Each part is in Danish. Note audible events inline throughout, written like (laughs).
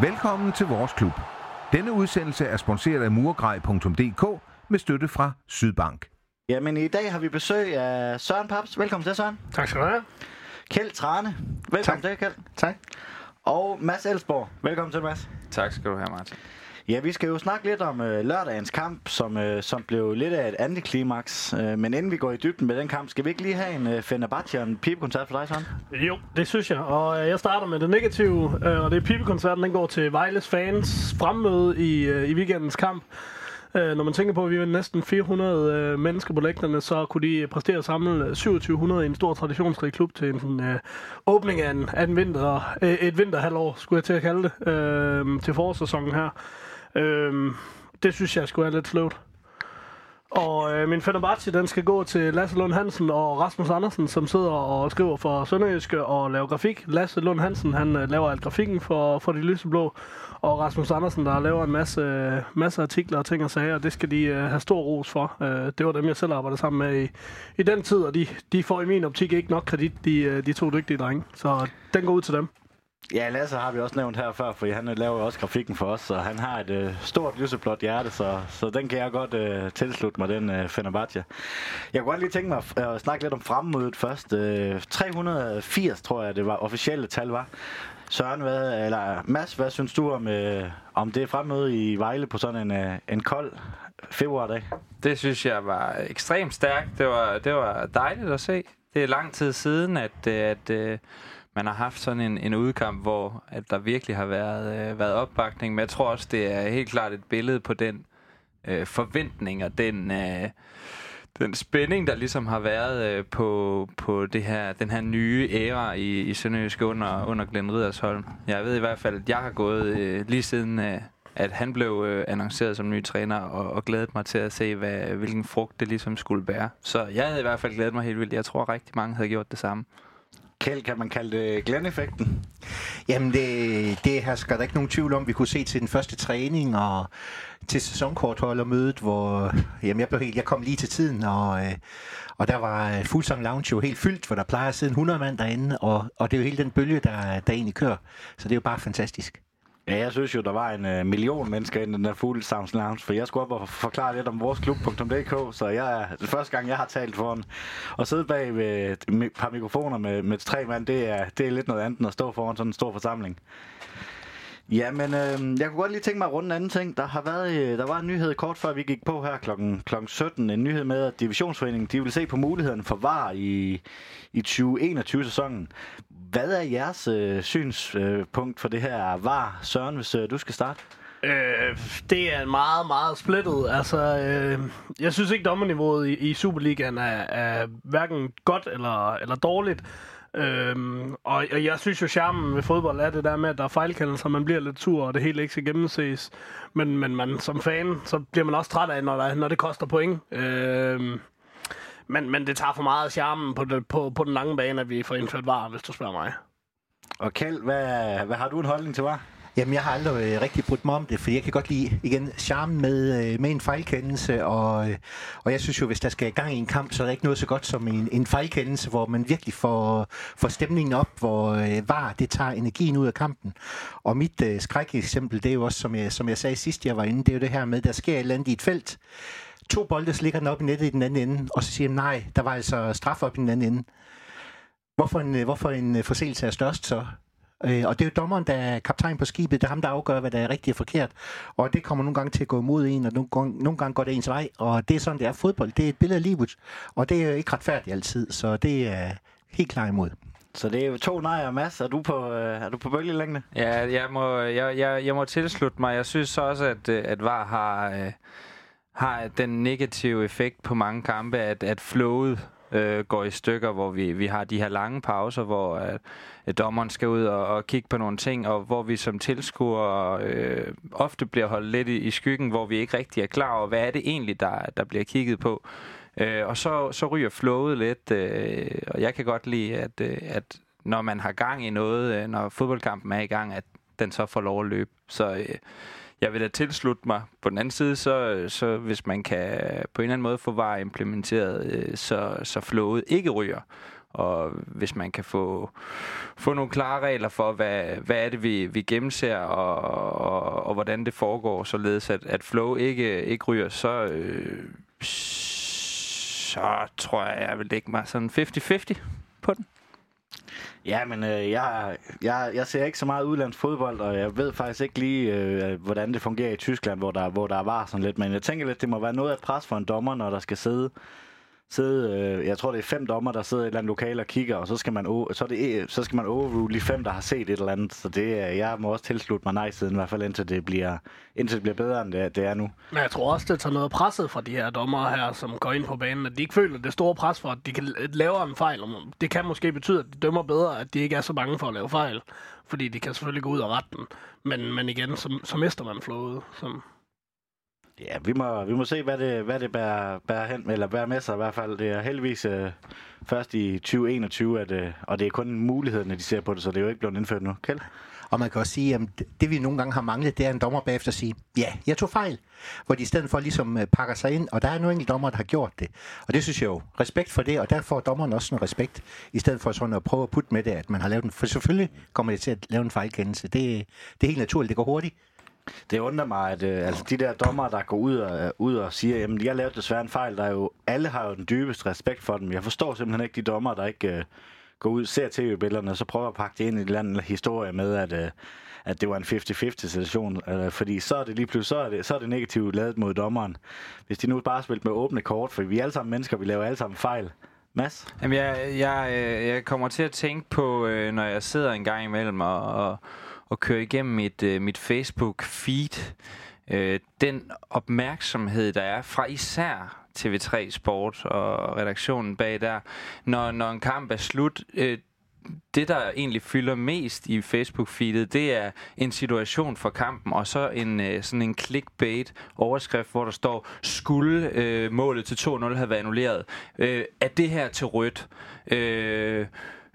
Velkommen til vores klub. Denne udsendelse er sponsoreret af murgrej.dk med støtte fra Sydbank. Jamen, i dag har vi besøg af Søren Paps. Velkommen til, Søren. Tak skal du have. Kjeld Trane. Velkommen tak. til, Kjeld. Tak. Og Mads Elsborg. Velkommen til, Mads. Tak skal du have, Martin. Ja, vi skal jo snakke lidt om øh, lørdagens kamp, som, øh, som blev lidt af et antiklimaks. Øh, men inden vi går i dybden med den kamp, skal vi ikke lige have en øh, Fenerbahce og en pibekoncert for dig, Søren? Jo, det synes jeg. Og øh, jeg starter med det negative, øh, og det er pibekoncerten. Den går til Vejles fans fremmøde i, øh, i weekendens kamp. Øh, når man tænker på, at vi er næsten 400 øh, mennesker på lægterne, så kunne de præstere at samle 2700 i en stor traditionsrig klub til en sådan, øh, åbning af en, af en vinter, øh, et vinterhalvår, skulle jeg til at kalde det, øh, til forårssæsonen her. Øhm, det synes jeg skulle være lidt sløvt. Og øh, min Fenerbahce, den skal gå til Lasse Lund Hansen og Rasmus Andersen, som sidder og skriver for Sønderjyske og laver grafik. Lasse Lund Hansen, han øh, laver alt grafikken for, for de lyseblå. Og Rasmus Andersen, der laver en masse, masse artikler og ting og sager, det skal de øh, have stor ros for. Øh, det var dem, jeg selv arbejdede sammen med i, i den tid, og de, de får i min optik ikke nok kredit, de, øh, de to dygtige drenge. Så den går ud til dem. Ja, Lasse har vi også nævnt her før, for han øh, laver også grafikken for os, og han har et øh, stort lyseblåt hjerte, så, så den kan jeg godt øh, tilslutte mig, den øh, Fenerbahce. Jeg kunne godt lige tænke mig at, at snakke lidt om fremmødet først. Øh, 380, tror jeg, det var officielle tal var. Søren, hvad, eller Mads, hvad synes du om, øh, om det fremmøde i Vejle på sådan en, øh, en kold februardag? Det synes jeg var ekstremt stærkt. Det var, det var dejligt at se. Det er lang tid siden, at, at, at man har haft sådan en, en udkamp, hvor at der virkelig har været, øh, været opbakning. Men jeg tror også, det er helt klart et billede på den øh, forventning og den... Øh, den spænding, der ligesom har været øh, på, på det her, den her nye æra i, i Sønderjysk under, under Glenn Ridersholm. Jeg ved i hvert fald, at jeg har gået øh, lige siden, øh, at han blev øh, annonceret som ny træner, og, og glædet mig til at se, hvad, hvilken frugt det ligesom skulle bære. Så jeg havde i hvert fald glædet mig helt vildt. Jeg tror, rigtig mange havde gjort det samme. Kjeld, kan man kalde det Glenn-effekten? Jamen, det, det her skal der ikke nogen tvivl om. Vi kunne se til den første træning og til sæsonkortholdermødet, hvor jamen, jeg, blev helt, jeg kom lige til tiden, og, øh, og der var øh, Fuglsang Lounge jo helt fyldt, for der plejer at sidde 100 mand derinde, og, og det er jo hele den bølge, der, der egentlig kører. Så det er jo bare fantastisk. Ja, jeg synes jo, der var en uh, million mennesker i den der Full Sounds Lounge, for jeg skulle op og forklare lidt om vores klub.dk, så jeg er det første gang, jeg har talt foran. Og sidde bag ved et par mikrofoner med, med tre mand, det er, det er lidt noget andet end at stå foran sådan en stor forsamling. Ja, men øh, jeg kunne godt lige tænke mig at runde en anden ting. Der har været, øh, der var en nyhed kort før vi gik på her klokken, klokken 17. En nyhed med, at Divisionsforeningen de vil se på muligheden for VAR i, i 2021-sæsonen. Hvad er jeres øh, synspunkt for det her VAR, Søren, hvis øh, du skal starte? Øh, det er meget, meget splittet. Altså, øh, jeg synes ikke, dommerniveauet i, i Superligaen er, er hverken godt eller, eller dårligt. Øhm, og, og jeg synes jo, charmen ved fodbold er det der med, at der er fejlkendelser, man bliver lidt sur, og det hele ikke skal gennemses. Men, men man, som fan, så bliver man også træt af, når, der, når det koster point. Øhm, men, men det tager for meget charmen på, det, på, på den lange bane, at vi får indført var, hvis du spørger mig. Og Kjeld, hvad, hvad har du en holdning til var? Jamen, jeg har aldrig øh, rigtig brudt mig om det, fordi jeg kan godt lide, igen, charmen med, øh, med en fejlkendelse, og, øh, og jeg synes jo, hvis der skal i gang i en kamp, så er der ikke noget så godt som en, en fejlkendelse, hvor man virkelig får, får stemningen op, hvor øh, var det tager energien ud af kampen. Og mit øh, skrækeksempel, det er jo også, som jeg, som jeg sagde sidst, jeg var inde, det er jo det her med, der sker et eller andet i et felt. To bolde, så ligger den op i nettet i den anden ende, og så siger man, nej, der var altså straf op i den anden ende. Hvorfor en, hvorfor en forseelse er størst så? Øh, og det er jo dommeren, der er kaptajn på skibet. Det er ham, der afgør, hvad der er rigtigt og forkert. Og det kommer nogle gange til at gå imod en, og nogle gange, nogle gange går det ens vej. Og det er sådan, det er fodbold. Det er et billede af livet. Og det er ikke retfærdigt altid. Så det er helt klar imod. Så det er jo to nejer, Mads. Er du på, øh, er du på bølgelængde? Ja, jeg må, jeg, jeg, jeg må tilslutte mig. Jeg synes også, at, øh, at VAR har, øh, har den negative effekt på mange kampe, at, at flowet øh, går i stykker, hvor vi, vi har de her lange pauser, hvor at, at dommeren skal ud og, og kigge på nogle ting, og hvor vi som tilskuere øh, ofte bliver holdt lidt i, i skyggen, hvor vi ikke rigtig er klar over, hvad er det egentlig, der, der bliver kigget på. Øh, og så, så ryger flowet lidt, øh, og jeg kan godt lide, at, øh, at når man har gang i noget, øh, når fodboldkampen er i gang, at den så får lov at løbe. Så øh, jeg vil da tilslutte mig. På den anden side, så, så hvis man kan på en eller anden måde få var implementeret, øh, så, så flowet ikke ryger, og hvis man kan få, få nogle klare regler for, hvad, hvad er det, vi, vi gennemser, og, og, og hvordan det foregår, således at, at flow ikke, ikke ryger, så, øh, så tror jeg, jeg vil lægge mig sådan 50-50 på den. Ja, men øh, jeg, jeg, jeg ser ikke så meget udlandsk fodbold, og jeg ved faktisk ikke lige, øh, hvordan det fungerer i Tyskland, hvor der, hvor der var sådan lidt. Men jeg tænker lidt, det må være noget af pres for en dommer, når der skal sidde sidde, øh, jeg tror det er fem dommer, der sidder i et eller andet lokale og kigger, og så skal man, så, er det, e- så skal man overrule de fem, der har set et eller andet. Så det, jeg må også tilslutte mig nej-siden, i hvert fald indtil det bliver, indtil det bliver bedre, end det, det er nu. Men jeg tror også, det tager noget presset fra de her dommer her, som går ind på banen, at de ikke føler det store pres for, at de kan lave en fejl. Det kan måske betyde, at de dømmer bedre, at de ikke er så bange for at lave fejl, fordi de kan selvfølgelig gå ud og rette den. Men, men igen, så, så mister man flowet, som, Ja, vi må, vi må se, hvad det, hvad det bærer, bærer hen, eller bærer med sig i hvert fald. Det er heldigvis øh, først i 2021, at, øh, og det er kun mulighederne, de ser på det, så det er jo ikke blevet indført nu. Kjeld? Og man kan også sige, at det vi nogle gange har manglet, det er en dommer bagefter at sige, ja, jeg tog fejl. Hvor de i stedet for ligesom øh, pakker sig ind, og der er nu enkelte dommer, der har gjort det. Og det synes jeg jo, respekt for det, og der får dommeren også en respekt, i stedet for sådan at prøve at putte med det, at man har lavet den. For selvfølgelig kommer det til at lave en fejlkendelse. Det, det er helt naturligt, det går hurtigt. Det undrer mig, at øh, altså, de der dommer, der går ud og, øh, ud og siger, jamen jeg lavede desværre en fejl, der er jo, alle har jo den dybeste respekt for dem. Jeg forstår simpelthen ikke de dommer, der ikke øh, går ud, ser tv-billederne, og så prøver at pakke det ind i en eller anden historie med, at, øh, at det var en 50-50 situation. Øh, fordi så er det lige pludselig, så er det, så er det negativt lavet mod dommeren. Hvis de nu bare spillet med åbne kort, for vi er alle sammen mennesker, vi laver alle sammen fejl. Mads? Jamen, jeg, jeg, øh, jeg kommer til at tænke på, øh, når jeg sidder en gang imellem og, og at køre igennem mit, øh, mit Facebook-feed. Øh, den opmærksomhed, der er fra især TV3 Sport og redaktionen bag der, når, når en kamp er slut, øh, det, der egentlig fylder mest i Facebook-feedet, det er en situation for kampen, og så en øh, sådan en clickbait-overskrift, hvor der står, skulle øh, målet til 2-0 have været annulleret? Øh, er det her til rødt? Øh,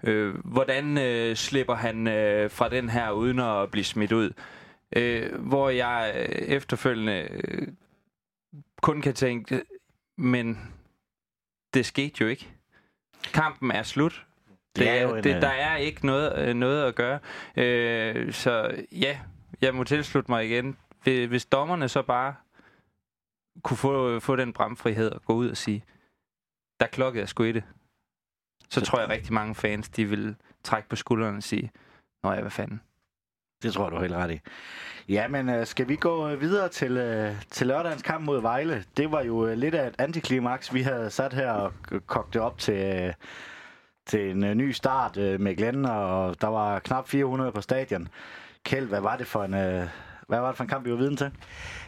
Øh, hvordan øh, slipper han øh, fra den her uden at blive smidt ud? Øh, hvor jeg øh, efterfølgende øh, kun kan tænke, men det skete jo ikke. Kampen er slut. Det er, det, det, øh, der er ikke noget, øh, noget at gøre. Øh, så ja, jeg må tilslutte mig igen. Hvis dommerne så bare kunne få, få den bramfrihed og gå ud og sige, der klokkede jeg sgu i det så tror jeg rigtig mange fans, de vil trække på skuldrene og sige, Nå ja, hvad fanden. Det tror jeg, du er helt ret i. Ja, men øh, skal vi gå øh, videre til, øh, til lørdagens kamp mod Vejle? Det var jo øh, lidt af et antiklimaks. Vi havde sat her og kogt det op til, øh, til en øh, ny start med Glenn, og der var knap 400 på stadion. Kjeld, hvad var det for en, hvad var det for en kamp, vi var viden til?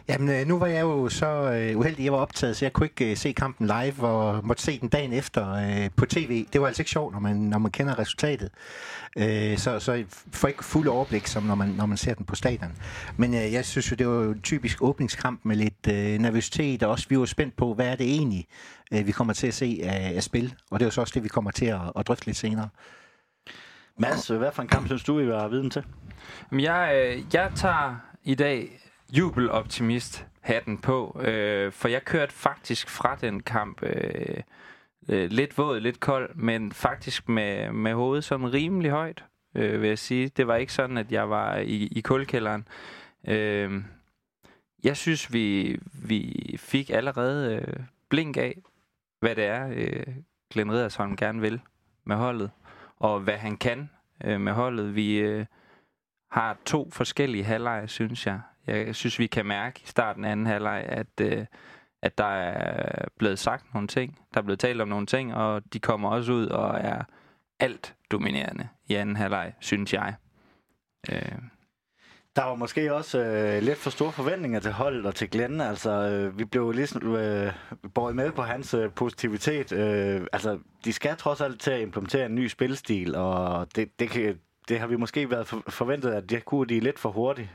Jamen, øh, nu var jeg jo så øh, uheldig, jeg var optaget, så jeg kunne ikke øh, se kampen live, og måtte se den dagen efter øh, på tv. Det var altså ikke sjovt, når man, når man kender resultatet. Øh, så, så får ikke fuld overblik, som når man, når man ser den på stadion. Men øh, jeg synes jo, det var jo en typisk åbningskamp med lidt øh, nervøsitet, og også vi var spændt på, hvad er det egentlig, øh, vi kommer til at se af, af spil. Og det er jo så også det, vi kommer til at, at drøfte lidt senere. Mads, hvad for en kamp synes du, I var viden til? Jeg, øh, jeg tager i dag jubeloptimist hatten på, øh, for jeg kørte faktisk fra den kamp øh, øh, lidt våd, lidt kold, men faktisk med, med hovedet sådan rimelig højt, øh, vil jeg sige. Det var ikke sådan, at jeg var i, i kulkælderen. Øh, jeg synes, vi, vi fik allerede øh, blink af, hvad det er, øh, Glenn Riddersholm gerne vil med holdet, og hvad han kan øh, med holdet. Vi øh, har to forskellige halvleje, synes jeg. Jeg synes, vi kan mærke i starten af anden halvleg, at, øh, at der er blevet sagt nogle ting. Der er blevet talt om nogle ting, og de kommer også ud og er alt dominerende i anden halvleg, synes jeg. Øh. Der var måske også øh, lidt for store forventninger til holdet og til Glenn. Altså, øh, vi blev ligesom øh, båret med på hans øh, positivitet. Øh, altså, de skal trods alt til at implementere en ny spilstil, og det, det, kan, det har vi måske været for, forventet, at det kunne de lidt for hurtigt.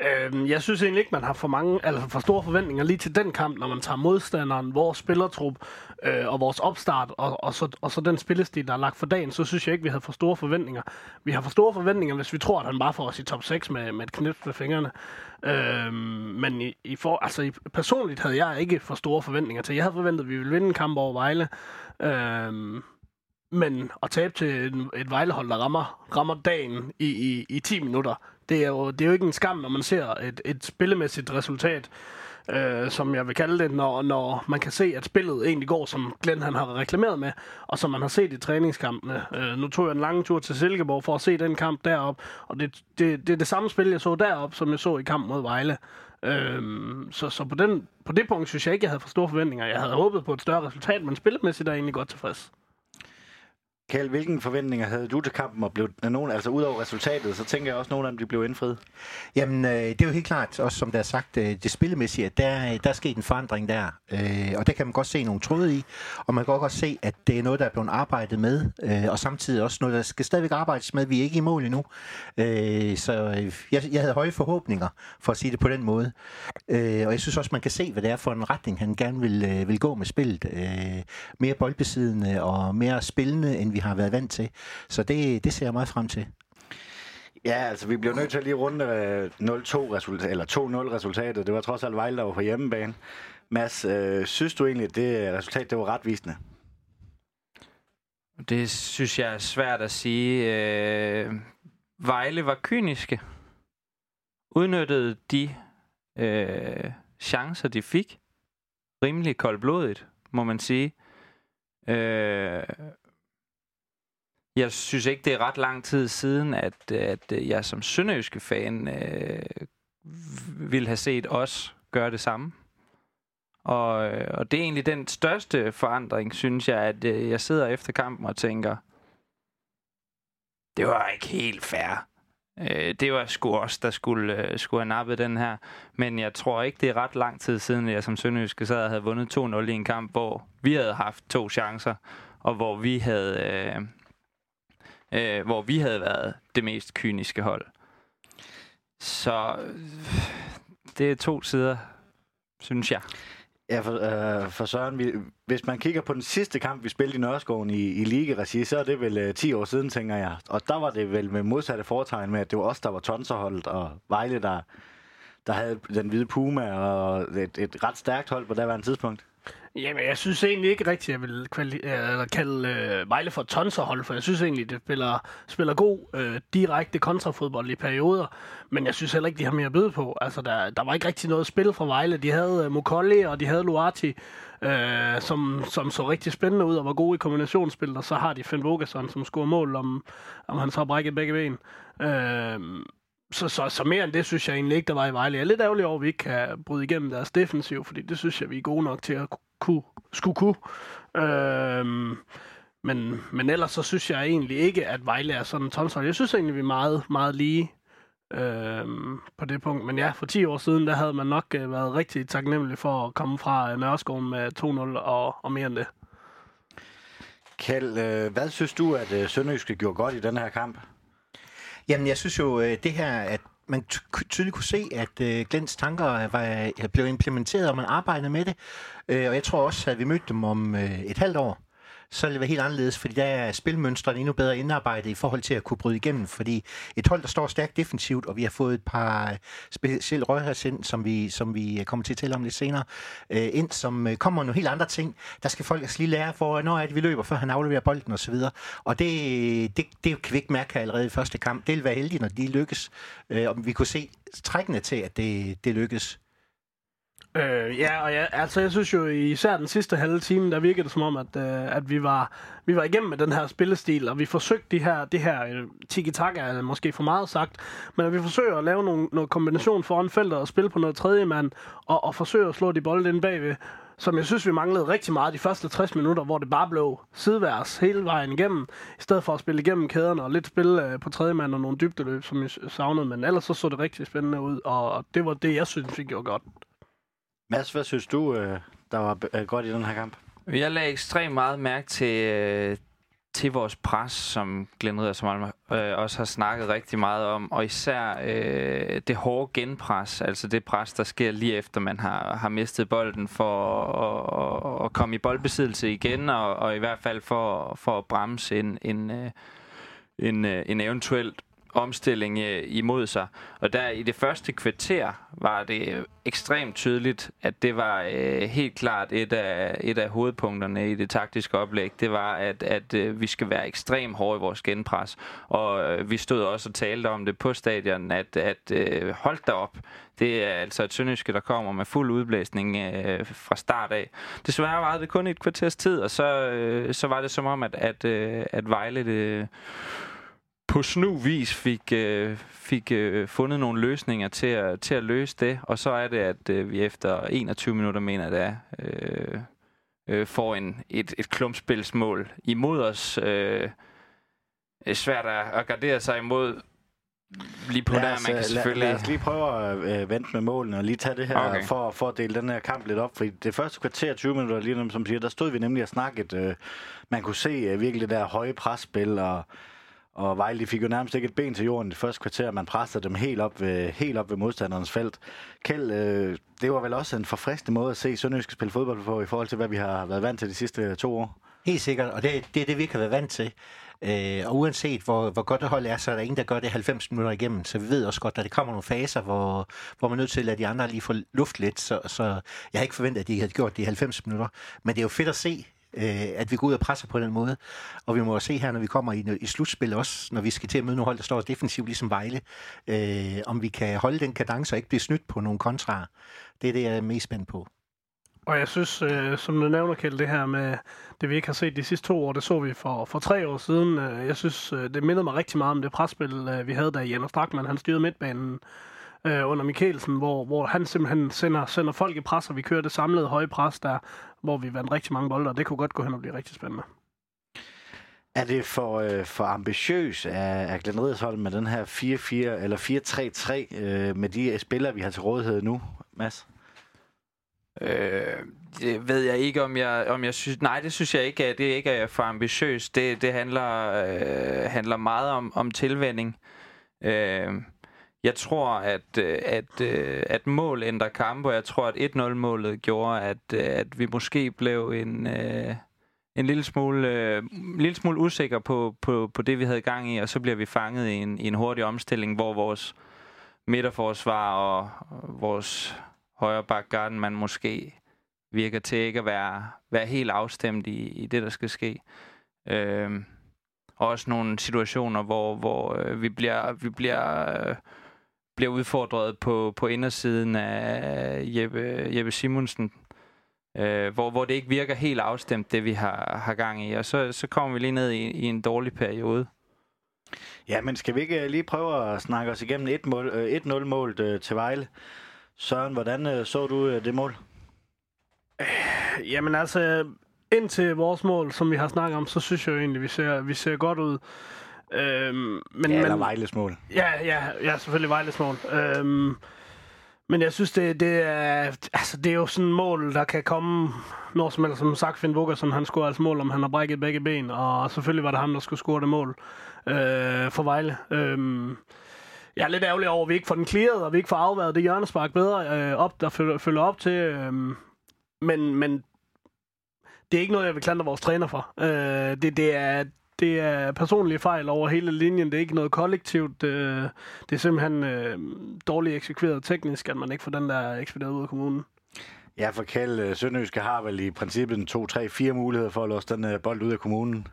Øhm, jeg synes egentlig ikke, man har for mange, altså for store forventninger lige til den kamp, når man tager modstanderen, vores spillertrup øh, og vores opstart, og, og, så, og så den spillestil, der er lagt for dagen, så synes jeg ikke, vi havde for store forventninger. Vi har for store forventninger, hvis vi tror, at han bare får os i top 6 med, med et knips med fingrene. Øhm, men i, i for, altså, i, personligt havde jeg ikke for store forventninger til. Jeg havde forventet, at vi ville vinde en kamp over Vejle. Øhm, men at tabe til en, et Vejlehold, der rammer, rammer dagen i, i, i 10 minutter, det er, jo, det er jo ikke en skam, når man ser et, et spillemæssigt resultat, øh, som jeg vil kalde det, når, når man kan se, at spillet egentlig går, som Glenn han har reklameret med, og som man har set i træningskampene. Øh, nu tog jeg en lang tur til Silkeborg for at se den kamp derop, og det, det, det er det samme spil, jeg så derop, som jeg så i kamp mod Vejle. Øhm, så så på, den, på det punkt synes jeg ikke, jeg havde for store forventninger. Jeg havde håbet på et større resultat, men spillemæssigt er jeg egentlig godt tilfreds. Kjell, hvilken forventninger havde du til kampen, og blev nogen, altså ud over resultatet, så tænker jeg også, at nogle af dem de blev indfriet? Jamen, øh, det er jo helt klart, også som der er sagt, øh, det spillemæssige, at der, øh, der er sket en forandring der. Øh, og der kan man godt se nogle tråde i, og man kan godt se, at det er noget, der er blevet arbejdet med, øh, og samtidig også noget, der skal stadigvæk arbejdes med. Vi er ikke i mål endnu. Øh, så øh, jeg, jeg havde høje forhåbninger, for at sige det på den måde. Øh, og jeg synes også, man kan se, hvad det er for en retning, han gerne vil, øh, vil gå med spillet. Øh, mere boldbesiddende og mere spillende, end vi har været vant til. Så det, det ser jeg meget frem til. Ja, altså vi bliver nødt til at lige runde øh, 0-2 resultat, eller 2-0 resultatet. Det var trods alt Vejle, der var på hjemmebane. Mads, øh, synes du egentlig, at det resultat det var retvisende? Det synes jeg er svært at sige. Øh, Vejle var kyniske. Udnyttede de øh, chancer, de fik. Rimelig koldblodigt, må man sige. Øh, jeg synes ikke, det er ret lang tid siden, at, at øh, jeg som sønderjyske fan øh, ville have set os gøre det samme. Og, øh, og det er egentlig den største forandring, synes jeg, at øh, jeg sidder efter kampen og tænker, det var ikke helt fair. Øh, det var sgu os, der skulle, øh, skulle have nappet den her. Men jeg tror ikke, det er ret lang tid siden, at jeg som sønderjyske sad og havde vundet 2-0 i en kamp, hvor vi havde haft to chancer, og hvor vi havde... Øh, øh, hvor vi havde været det mest kyniske hold. Så det er to sider, synes jeg. Ja, for, øh, for Søren, vi, hvis man kigger på den sidste kamp, vi spillede i Nørreskoven i, i Ligeregi, så er det vel øh, 10 år siden, tænker jeg. Og der var det vel med modsatte foretegn med, at det var os, der var tonserholdet, og Vejle, der, der havde den hvide Puma, og et, et ret stærkt hold på det tidspunkt. Jamen, jeg synes egentlig ikke rigtigt, at jeg vil kvali- eller kalde øh, Vejle for tonserhold, for jeg synes egentlig, det spiller, spiller god øh, direkte kontrafodbold i perioder, men jeg synes heller ikke, de har mere at byde på. Altså, der, der var ikke rigtig noget spil fra Vejle. De havde øh, Mokolli, og de havde Luati, øh, som, som så rigtig spændende ud og var gode i kombinationsspil, og så har de Finn Vogesson, som scorer mål, om, om han så har brækket begge ben. Øh, så, så, så mere end det synes jeg egentlig ikke, der var i Vejle. Jeg er lidt ærgerlig over, at vi ikke kan bryde igennem deres defensiv, fordi det synes jeg, vi er gode nok til at kunne, skulle kunne. Øhm, men, men ellers så synes jeg egentlig ikke, at Vejle er sådan en tonshold. Jeg synes egentlig, vi er meget, meget lige øhm, på det punkt. Men ja, for 10 år siden, der havde man nok øh, været rigtig taknemmelig for at komme fra øh, Nørreskoven med 2-0 og, og mere end det. Kjeld, øh, hvad synes du, at øh, Sønderjyske gjorde godt i den her kamp? Jamen, jeg synes jo, øh, det her, at man tydeligt kunne se, at øh, Glens tanker var, øh, blev implementeret, og man arbejdede med det. Øh, og jeg tror også, at vi mødte dem om øh, et halvt år, så vil det være helt anderledes, fordi der er spilmønstrene endnu bedre indarbejdet i forhold til at kunne bryde igennem, fordi et hold, der står stærkt defensivt, og vi har fået et par specielt røghørs ind, som vi, som vi kommer til at tale om lidt senere, øh, ind, som øh, kommer nogle helt andre ting. Der skal folk også lige lære, for når er det, vi løber, før han afleverer bolden osv. Og det, det, det kan vi ikke mærke allerede i første kamp. Det vil være heldigt, når de lykkes. Øh, og vi kunne se trækkende til, at det, det lykkes. Øh, ja, og ja, altså jeg synes jo især den sidste halve time, der virkede det som om, at, øh, at vi, var, vi var igennem med den her spillestil, og vi forsøgte de her, det her øh, tiki-taka, er måske for meget sagt, men at vi forsøger at lave nogle, noget kombination foran feltet og spille på noget tredje mand, og, og forsøge at slå de bolde ind bagved, som jeg synes, vi manglede rigtig meget de første 60 minutter, hvor det bare blev sideværs hele vejen igennem, i stedet for at spille igennem kæderne og lidt spille øh, på tredje mand og nogle dybdeløb, som jeg savnede, men ellers så så det rigtig spændende ud, og det var det, jeg synes, vi gjorde godt. Mads, hvad synes du, øh, der var øh, godt i den her kamp? Jeg lagde ekstremt meget mærke til, øh, til vores pres, som Glenn Ridder øh, også har snakket rigtig meget om, og især øh, det hårde genpres, altså det pres, der sker lige efter man har, har mistet bolden for at, at, at komme i boldbesiddelse igen, og, og i hvert fald for, for at bremse en, en, en, en eventuelt omstilling øh, imod sig. Og der i det første kvarter var det øh, ekstremt tydeligt, at det var øh, helt klart et af, et af hovedpunkterne i det taktiske oplæg. Det var, at, at øh, vi skal være ekstremt hårde i vores genpres. Og øh, vi stod også og talte om det på stadion, at, at øh, hold da op. Det er altså et sønderjyske, der kommer med fuld udblæsning øh, fra start af. Desværre var det kun et kvarters tid, og så, øh, så var det som om, at, at, øh, at Vejle... Det, på snu vis fik, øh, fik øh, fundet nogle løsninger til at, til at løse det. Og så er det, at øh, vi efter 21 minutter, mener det er, øh, øh, får en, et, et klumpspilsmål imod os. Øh, svært at, gardere sig imod lige på lad der, os, man kan øh, selvfølgelig... Lad, os lige prøve at øh, vente med målene og lige tage det her Okay. for, for at dele den her kamp lidt op. Fordi det første kvarter, 20 minutter, lige som siger, der stod vi nemlig og snakket. Øh, man kunne se øh, virkelig det der høje presspil, og, og Vejle de fik jo nærmest ikke et ben til jorden i det første kvarter. Man pressede dem helt op ved, helt op ved modstanderens felt. Kjeld, øh, det var vel også en forfriskende måde at se Sønderjyske spille fodbold på, i forhold til, hvad vi har været vant til de sidste to år. Helt sikkert, og det, det er det, vi ikke har været vant til. Øh, og uanset hvor, hvor godt det hold er, så er der ingen, der gør det 90 minutter igennem. Så vi ved også godt, at der kommer nogle faser, hvor, hvor man er nødt til at lade de andre lige få luft lidt. Så, så jeg har ikke forventet, at de havde gjort det i 90 minutter. Men det er jo fedt at se, øh, at vi går ud og presser på den måde. Og vi må jo se her, når vi kommer i, i slutspil også, når vi skal til at møde nogle hold, der står defensivt ligesom Vejle, øh, om vi kan holde den kadence og ikke blive snydt på nogle kontraer. Det er det, jeg er mest spændt på. Og jeg synes, øh, som du nævner, Kjeld, det her med det, vi ikke har set de sidste to år, det så vi for, for tre år siden. Øh, jeg synes, øh, det mindede mig rigtig meget om det presspil, øh, vi havde, da Jan Strakman han styrede midtbanen øh, under Mikkelsen, hvor, hvor han simpelthen sender, sender folk i pres, og vi kører det samlede høje pres der, hvor vi vandt rigtig mange bolde, og det kunne godt gå hen og blive rigtig spændende. Er det for, øh, for ambitiøs af, af Glenn Riddersholm med den her 4-4 eller 4-3-3 øh, med de spillere, vi har til rådighed nu, Mads? Øh, det ved jeg ikke, om jeg, om jeg synes... Nej, det synes jeg ikke, at det ikke er for ambitiøst. Det, det handler, øh, handler meget om, om tilvænding. Øh, jeg tror, at, øh, at, øh, at mål ændrer kampe, og jeg tror, at 1-0-målet gjorde, at, øh, at vi måske blev en, en lille smule, en lille smule usikre på, på, på det, vi havde gang i, og så bliver vi fanget i en, i en hurtig omstilling, hvor vores midterforsvar og vores højre bakgarden, man måske virker til ikke at være, være helt afstemt i, i det, der skal ske. Øhm, også nogle situationer, hvor, hvor øh, vi bliver, vi bliver, øh, bliver udfordret på, på indersiden af Jeppe, Jeppe Simonsen, øh, hvor, hvor det ikke virker helt afstemt, det vi har, har gang i. Og så, så kommer vi lige ned i, i en dårlig periode. Ja, men skal vi ikke øh, lige prøve at snakke os igennem et mål, øh, 1-0-målet øh, til Vejle? Søren, hvordan øh, så du øh, det mål? Jamen altså, indtil vores mål, som vi har snakket om, så synes jeg jo egentlig, vi ser, vi ser godt ud. Øhm, men, Ja, eller men, Vejles mål. Ja, ja, ja selvfølgelig Vejles mål. Øhm, men jeg synes, det, det, er, altså, det er jo sådan et mål, der kan komme når som helst. Som sagt, Finn Vugersen, han scorede altså mål, om han har brækket begge ben, og selvfølgelig var det ham, der skulle score det mål øh, for Vejle. Øhm, jeg er lidt ærgerlig over, at vi ikke får den clearet, og vi ikke får afværet det hjørnespark bedre øh, op, der følger, følger op til. Øh, men, men det er ikke noget, jeg vil klandre vores træner for. Øh, det, det, er, det er personlige fejl over hele linjen. Det er ikke noget kollektivt. Øh, det er simpelthen øh, dårligt eksekveret teknisk, at man ikke får den der ekspederet ud af kommunen. Ja, for Kjeld øh, Sønderjyske har vel i princippet en 2, 3, 4 muligheder for at låse den øh, bold ud af kommunen.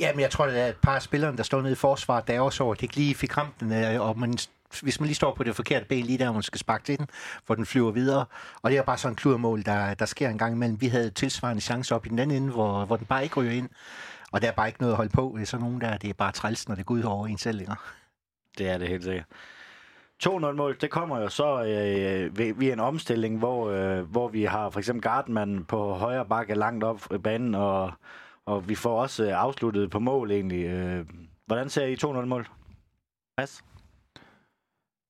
Jamen, jeg tror, det er et par af spillerne, der står nede i forsvaret, der også over, at de ikke lige fik ramt den, øh, og man, hvis man lige står på det forkerte ben, lige der, hvor man skal sparke til den, hvor den flyver videre. Og det er bare sådan en kludermål, der, der sker en gang imellem. Vi havde tilsvarende chance op i den anden ende, hvor, hvor den bare ikke ryger ind. Og der er bare ikke noget at holde på. Det sådan nogen der, det er bare træls, når det går ud over en selv. længere. Det er det helt sikkert. 2-0-mål, det kommer jo så øh, ved, via en omstilling, hvor, øh, hvor vi har for eksempel Gardenman på højre bakke langt op i banen, og, og vi får også øh, afsluttet på mål egentlig. Øh, hvordan ser I 2-0-mål? Mads?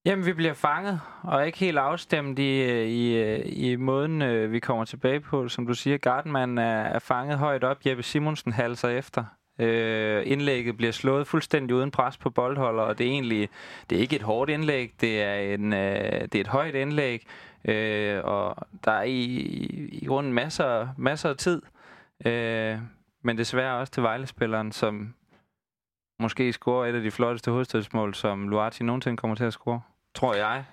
Jamen, vi bliver fanget, og ikke helt afstemt i, i, i måden, øh, vi kommer tilbage på. Som du siger, Gardenman er, er fanget højt op. Jeppe Simonsen halser efter. Øh, indlægget bliver slået fuldstændig uden pres på boldholder, og det er egentlig det er ikke et hårdt indlæg, det er, en, øh, det er et højt indlæg, øh, og der er i, i, i grunden masser, masser af tid. Øh, men desværre også til Vejlespilleren, som måske scorer et af de flotteste hovedstødsmål, som Luati nogensinde kommer til at score. Tror jeg.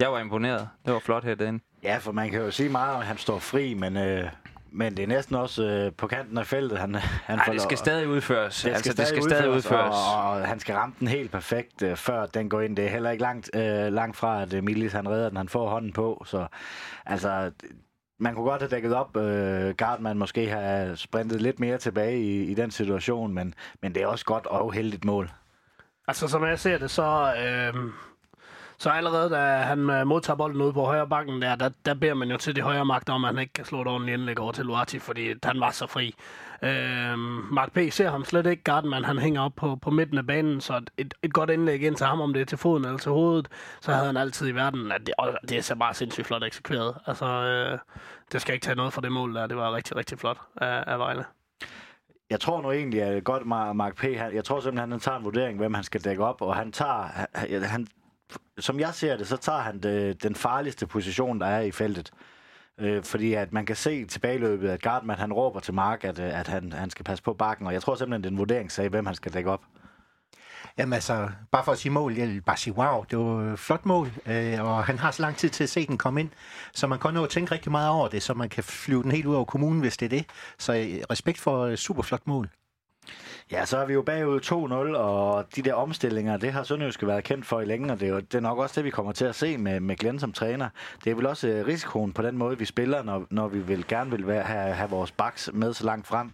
Jeg var imponeret. Det var flot her den. Ja, for man kan jo sige meget om, at han står fri, men, øh, men det er næsten også øh, på kanten af feltet. Han, han Ej, det skal stadig udføres. Det skal, altså, stadig, det skal stadig udføres. Og, og han skal ramme den helt perfekt, øh, før den går ind. Det er heller ikke langt, øh, langt fra, at Emilis han redder den. Han får hånden på. Så altså, man kunne godt have dækket op. Øh, Gardman måske har sprintet lidt mere tilbage i, i den situation, men, men det er også godt og uheldigt mål. Altså, som jeg ser det, så... Øh, så allerede da han øh, modtager bolden ude på højre bakken der, der, der beder man jo til de højre magter om, at han ikke kan slå et ordentligt indlæg over til Luati, fordi han var så fri. Øh, Mark P. ser ham slet ikke. Gardman, han hænger op på, på midten af banen, så et, et godt indlæg ind til ham, om det er til foden eller til hovedet, så havde han altid i verden, at det, og det er så bare sindssygt flot eksekveret. Altså, øh, det skal ikke tage noget fra det mål der. Det var rigtig, rigtig flot af, af Vejle. Jeg tror nu egentlig, at godt Mark P. Han, jeg tror simpelthen, at han tager en vurdering, hvem han skal dække op, og han tager, han, han som jeg ser det, så tager han det, den farligste position, der er i feltet. Øh, fordi at man kan se tilbageløbet, at Gardman han råber til Mark, at, øh, at han, han skal passe på bakken, og jeg tror simpelthen, det er en vurderingssag, hvem han skal dække op. Jamen altså, bare for at sige mål, jeg vil bare sige, wow, det var et flot mål, øh, og han har så lang tid til at se den komme ind, så man kan nå at tænke rigtig meget over det, så man kan flyve den helt ud over kommunen, hvis det er det. Så øh, respekt for øh, et super flot mål. Ja, så er vi jo bagud 2-0, og de der omstillinger, det har Sønderjyske været kendt for i længe, og det er, jo, det er nok også det, vi kommer til at se med, med Glenn som træner. Det er vel også øh, risikoen på den måde, vi spiller, når, når vi vil gerne vil være, have, have vores backs med så langt frem.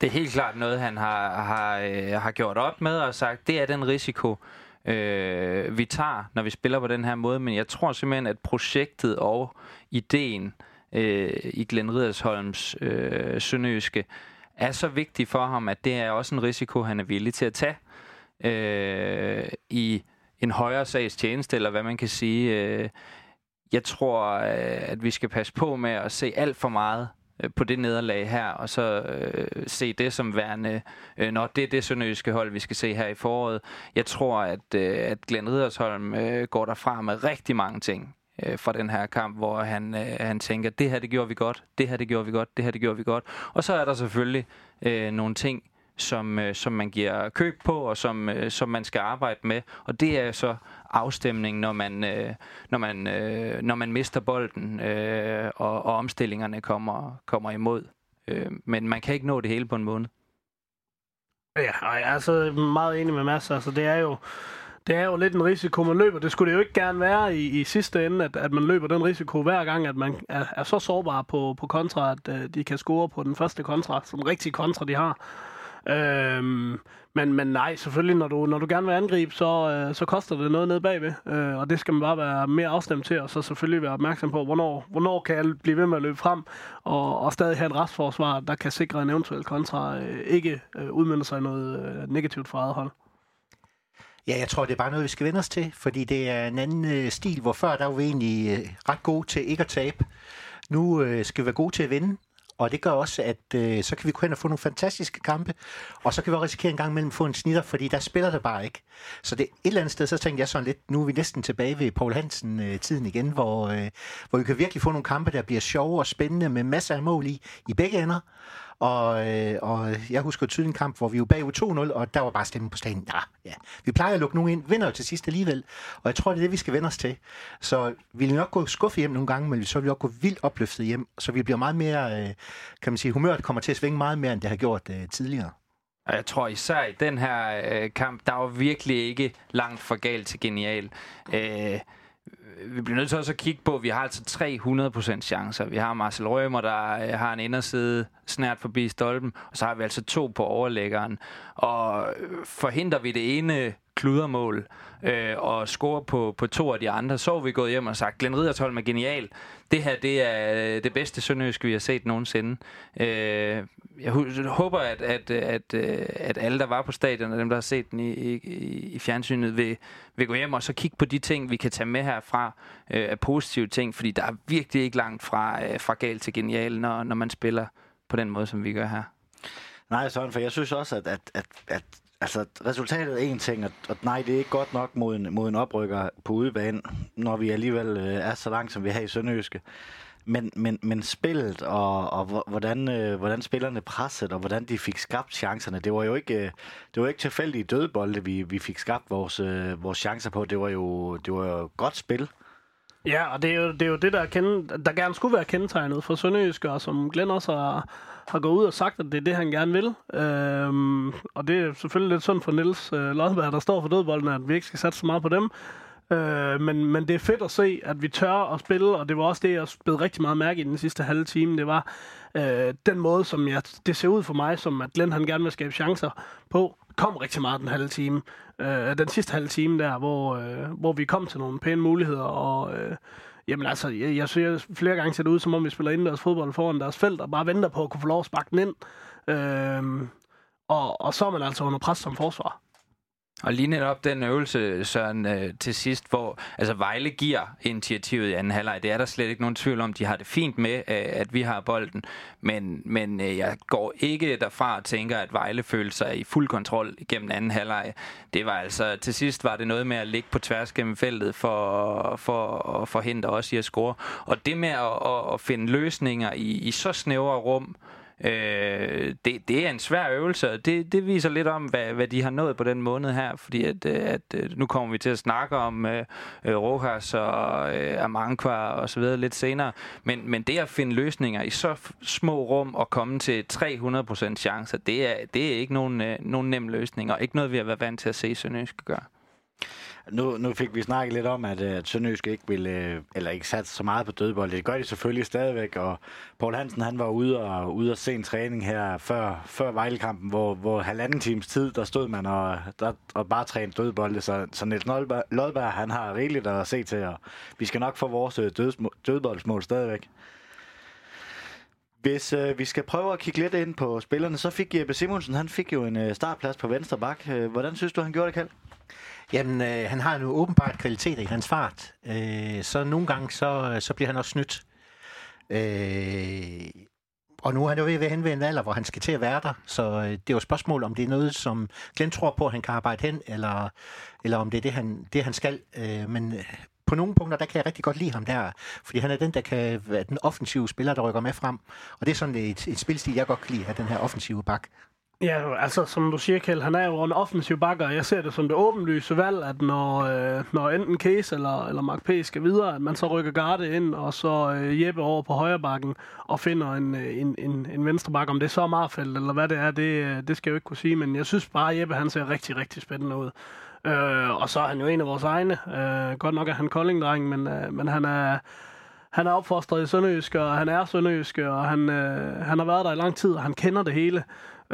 Det er helt klart noget, han har, har, øh, har gjort op med og sagt, det er den risiko, øh, vi tager, når vi spiller på den her måde. Men jeg tror simpelthen, at projektet og ideen øh, i Glenn Ridersholms øh, sønderjyske er så vigtig for ham, at det er også en risiko, han er villig til at tage øh, i en højere sags tjeneste, eller hvad man kan sige. Øh, jeg tror, øh, at vi skal passe på med at se alt for meget øh, på det nederlag her, og så øh, se det som værende, øh, når det er det sønderjyske hold, vi skal se her i foråret. Jeg tror, at, øh, at Glenn Ridersholm øh, går derfra med rigtig mange ting øh, fra den her kamp, hvor han, øh, han tænker, det her det gjorde vi godt, det her det gjorde vi godt, det her det gjorde vi godt. Og så er der selvfølgelig øh, nogle ting, som, øh, som man giver køb på, og som, øh, som man skal arbejde med. Og det er så afstemning, når man, øh, når man, øh, når man mister bolden, øh, og, og omstillingerne kommer, kommer imod. Øh, men man kan ikke nå det hele på en måned. Ja, og jeg er så meget enig med Mads. Altså, det er jo det er jo lidt en risiko, man løber. Det skulle det jo ikke gerne være i, i sidste ende, at, at man løber den risiko hver gang, at man er, er så sårbar på, på kontra, at uh, de kan score på den første kontra, som rigtig kontra de har. Øhm, men, men nej, selvfølgelig, når du, når du gerne vil angribe, så, øh, så koster det noget nede bagved. Øh, og det skal man bare være mere afstemt til, og så selvfølgelig være opmærksom på, hvornår, hvornår kan jeg blive ved med at løbe frem, og, og stadig have et restforsvar, der kan sikre en eventuel kontra, øh, ikke øh, udmynde sig noget øh, negativt for eget hold. Ja, jeg tror, det er bare noget, vi skal vende os til, fordi det er en anden øh, stil, hvor før der var vi egentlig øh, ret gode til ikke at tabe. Nu øh, skal vi være gode til at vinde, og det gør også, at øh, så kan vi gå hen og få nogle fantastiske kampe, og så kan vi også risikere en gang imellem at få en snitter, fordi der spiller det bare ikke. Så det et eller andet sted, så tænkte jeg sådan lidt, nu er vi næsten tilbage ved Paul Hansen-tiden øh, igen, hvor, øh, hvor vi kan virkelig få nogle kampe, der bliver sjove og spændende med masser af mål i, i begge ender. Og, øh, og jeg husker tydeligt en kamp, hvor vi var bagud 2-0, og der var bare stemmen på stadion. Ja, ja. Vi plejer at lukke nogen ind, vinder jo til sidst alligevel. Og jeg tror, det er det, vi skal vende os til. Så vi vil nok gå skuffet hjem nogle gange, men så vil vi også gå vildt opløftet hjem. Så vi bliver meget mere, øh, kan man sige, humøret kommer til at svinge meget mere, end det har gjort øh, tidligere. Og jeg tror især i den her øh, kamp, der var virkelig ikke langt for galt til genial. Øh, Øh, vi bliver nødt til også at kigge på, at vi har altså 300% chancer. Vi har Marcel Rømer, der øh, har en inderside snært forbi stolpen, og så har vi altså to på overlæggeren. Og øh, forhindrer vi det ene kludermål øh, og score på, på to af de andre, så vi gået hjem og sagt, Glenn Riddersholm er genial. Det her, det er øh, det bedste sønderjysk, vi har set nogensinde. Øh, jeg håber, at, at, at, øh, at alle, der var på stadion, og dem, der har set den i, i, i fjernsynet, vil, vil gå hjem og så kigge på de ting, vi kan tage med herfra øh, af positive ting, fordi der er virkelig ikke langt fra, øh, fra galt til genial, når, når man spiller på den måde, som vi gør her. Nej, Søren, for jeg synes også, at, at, at, at altså, resultatet er en ting, og, og nej, det er ikke godt nok mod en, mod en oprykker på udebane, når vi alligevel øh, er så langt, som vi har i Sønderjyske. Men, men, men spillet og, og hvordan, øh, hvordan spillerne pressede og hvordan de fik skabt chancerne, det var jo ikke, øh, det var ikke tilfældige dødbolde, vi, vi fik skabt vores, øh, vores chancer på. Det var jo, det var jo godt spil. Ja, og det er jo det, er jo det der, kende, der gerne skulle være kendetegnet for Sønderjyske, og som Glenn også har, har gået ud og sagt, at det er det, han gerne vil. Øhm, og det er selvfølgelig lidt synd for Niels øh, Lodberg, der står for dødbolden, at vi ikke skal satse så meget på dem. Øh, men, men det er fedt at se, at vi tør at spille, og det var også det, jeg spillede rigtig meget mærke i den sidste halve time. Det var øh, den måde, som jeg, det ser ud for mig, som at Glenn han gerne vil skabe chancer på, kom rigtig meget den halve time. Øh, den sidste halve time der, hvor, øh, hvor vi kom til nogle pæne muligheder, og øh, jamen altså, jeg, jeg ser flere gange ser det ud, som om vi spiller indendørs fodbold foran deres felt, og bare venter på at kunne få lov at sparke den ind. Øh, og, og så er man altså under pres som forsvar. Og lige netop den øvelse, Søren, øh, til sidst, hvor altså Vejle giver initiativet i anden halvleg. Det er der slet ikke nogen tvivl om. De har det fint med, øh, at vi har bolden. Men, men øh, jeg går ikke derfra og tænker, at Vejle følte sig i fuld kontrol igennem anden halvleg. Det var altså, til sidst var det noget med at ligge på tværs gennem feltet for, for at forhindre os i at score. Og det med at, at, at finde løsninger i, i så snævre rum, Øh, Øh, det, det er en svær øvelse, og det, det viser lidt om, hvad, hvad de har nået på den måned her, fordi at, øh, at, at nu kommer vi til at snakke om øh, Rojas og øh, Amankwa og så videre lidt senere, men, men det at finde løsninger i så små rum og komme til 300% chancer, det er, det er ikke nogen, øh, nogen nem løsning, og ikke noget, vi har været vant til at se Sønderjysk gøre. Nu, nu fik vi snakket lidt om, at, øh, at Sønderjysk ikke ville, øh, eller ikke sat så meget på dødbold. Det gør de selvfølgelig stadigvæk, og Paul Hansen han var ude og, ude og se en træning her før, før Vejlekampen, hvor, hvor halvanden times tid, der stod man og, der, og bare trænede dødbolde. Så, så Niels Lodberg, Lodberg, han har rigeligt at se til, og vi skal nok få vores øh, dødboldsmål stadigvæk. Hvis øh, vi skal prøve at kigge lidt ind på spillerne, så fik Jeppe Simonsen, han fik jo en øh, startplads på venstre bak. Øh, hvordan synes du, han gjorde det, Kald? Jamen, øh, han har nu åbenbart kvaliteter i hans fart. Øh, så nogle gange, så, øh, så bliver han også snydt. Øh, og nu er han jo ved at henvende en alder, hvor han skal til at være der. Så øh, det er jo et spørgsmål, om det er noget, som Glenn tror på, at han kan arbejde hen, eller, eller om det er det, han, det, han skal. Øh, men øh, på nogle punkter, der kan jeg rigtig godt lide ham der, fordi han er den, der kan være den offensive spiller, der rykker med frem. Og det er sådan et, et spilstil, jeg godt kan lide, at den her offensive bak. Ja, altså som du siger, Kjell, han er jo en offensiv bakker, og jeg ser det som det åbenlyse valg, at når, øh, når enten Case eller, eller Mark P. skal videre, at man så rykker Garde ind, og så øh, Jeppe over på højre bakken og finder en, øh, en, en, en venstre bakke. Om det er så Marfeldt, eller hvad det er, det, øh, det skal jeg jo ikke kunne sige, men jeg synes bare, at Jeppe han ser rigtig, rigtig spændende ud. Øh, og så er han jo en af vores egne. Øh, godt nok er han koldingdreng, men, øh, men han er han er opfostret i Sønderjysk, og han er Sønderjysk, og han, øh, han har været der i lang tid, og han kender det hele.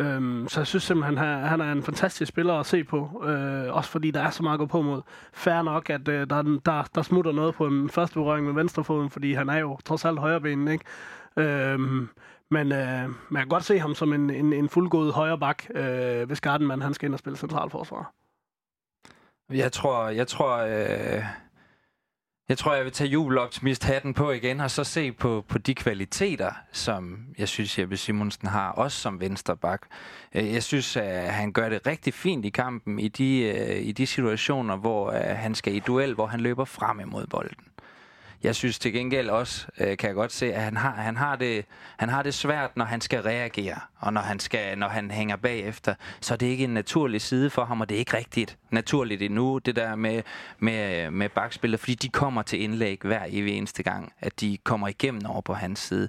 Øhm, så jeg synes simpelthen, han, han er en fantastisk spiller at se på. Øh, også fordi der er så meget at gå på mod. Færre nok, at øh, der, der, der smutter noget på en første berøring med venstrefoden, fordi han er jo trods alt højrebenen, ikke? Øhm, men øh, man kan godt se ham som en, en, en fuldgod højre bak, øh, hvis Gardenman han skal ind og spille centralforsvar. Jeg tror, jeg tror, øh, jeg tror, jeg vil tage juleoptimist-hatten på igen, og så se på, på de kvaliteter, som jeg synes, Jeppe Simonsen har, også som vensterbak. Øh, jeg synes, at han gør det rigtig fint i kampen i de, øh, i de situationer, hvor øh, han skal i duel, hvor han løber frem imod bolden. Jeg synes til gengæld også, øh, kan jeg godt se, at han har, han, har det, han har det svært, når han skal reagere, og når han, skal, når han hænger bagefter. Så det er ikke en naturlig side for ham, og det er ikke rigtigt naturligt endnu, det der med, med, med bakspillet, fordi de kommer til indlæg hver evig eneste gang, at de kommer igennem over på hans side.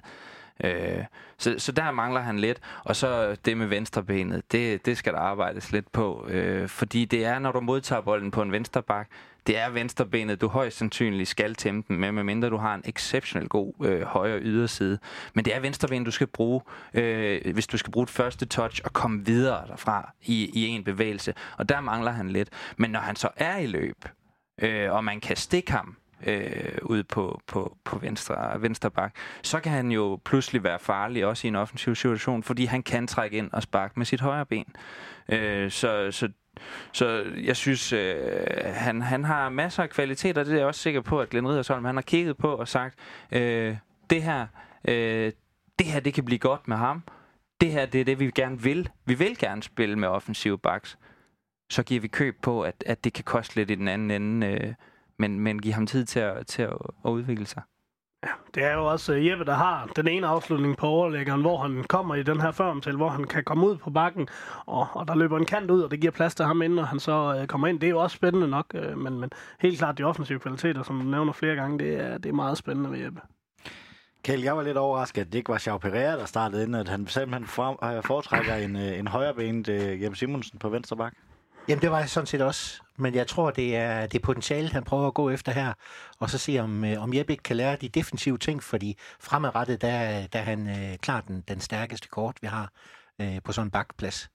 Øh, så, så der mangler han lidt. Og så det med venstrebenet, det, det skal der arbejdes lidt på. Øh, fordi det er, når du modtager bolden på en vensterbak, det er venstrebenet, du højst sandsynligt skal tæmme den med, medmindre du har en exceptionelt god øh, højre yderside. Men det er venstrebenet, du skal bruge, øh, hvis du skal bruge et første touch og komme videre derfra i, i en bevægelse. Og der mangler han lidt. Men når han så er i løb, øh, og man kan stikke ham, øh, ude på, på, på venstre, venstre bak, så kan han jo pludselig være farlig også i en offensiv situation, fordi han kan trække ind og sparke med sit højre ben. Øh, så, så, så jeg synes, øh, han, han har masser af kvaliteter, det er jeg også sikker på, at Glenn Riddersholm, han har kigget på og sagt, øh, det her, øh, det her, det kan blive godt med ham. Det her, det er det, vi gerne vil. Vi vil gerne spille med offensive backs. Så giver vi køb på, at, at det kan koste lidt i den anden ende, øh, men, men give ham tid til at, til at, at udvikle sig. Det er jo også Jeppe, der har den ene afslutning på overlæggeren, hvor han kommer i den her form til, hvor han kan komme ud på bakken, og, og der løber en kant ud, og det giver plads til ham, inden og han så øh, kommer ind. Det er jo også spændende nok, øh, men, men helt klart de offensive kvaliteter, som du nævner flere gange, det er, det er meget spændende ved Jeppe. Kjell, jeg var lidt overrasket, at det ikke var Xiao Pereira, der startede inden, at han simpelthen øh, foretrækker en, øh, en højrebenet øh, Jeppe Simonsen på venstre bak. Jamen, det var jeg sådan set også. Men jeg tror, det er det potentiale, han prøver at gå efter her. Og så se, om, øh, om Jeppe ikke kan lære de defensive ting, fordi fremadrettet, der, der er han øh, klart den, den stærkeste kort, vi har øh, på sådan en bakplads.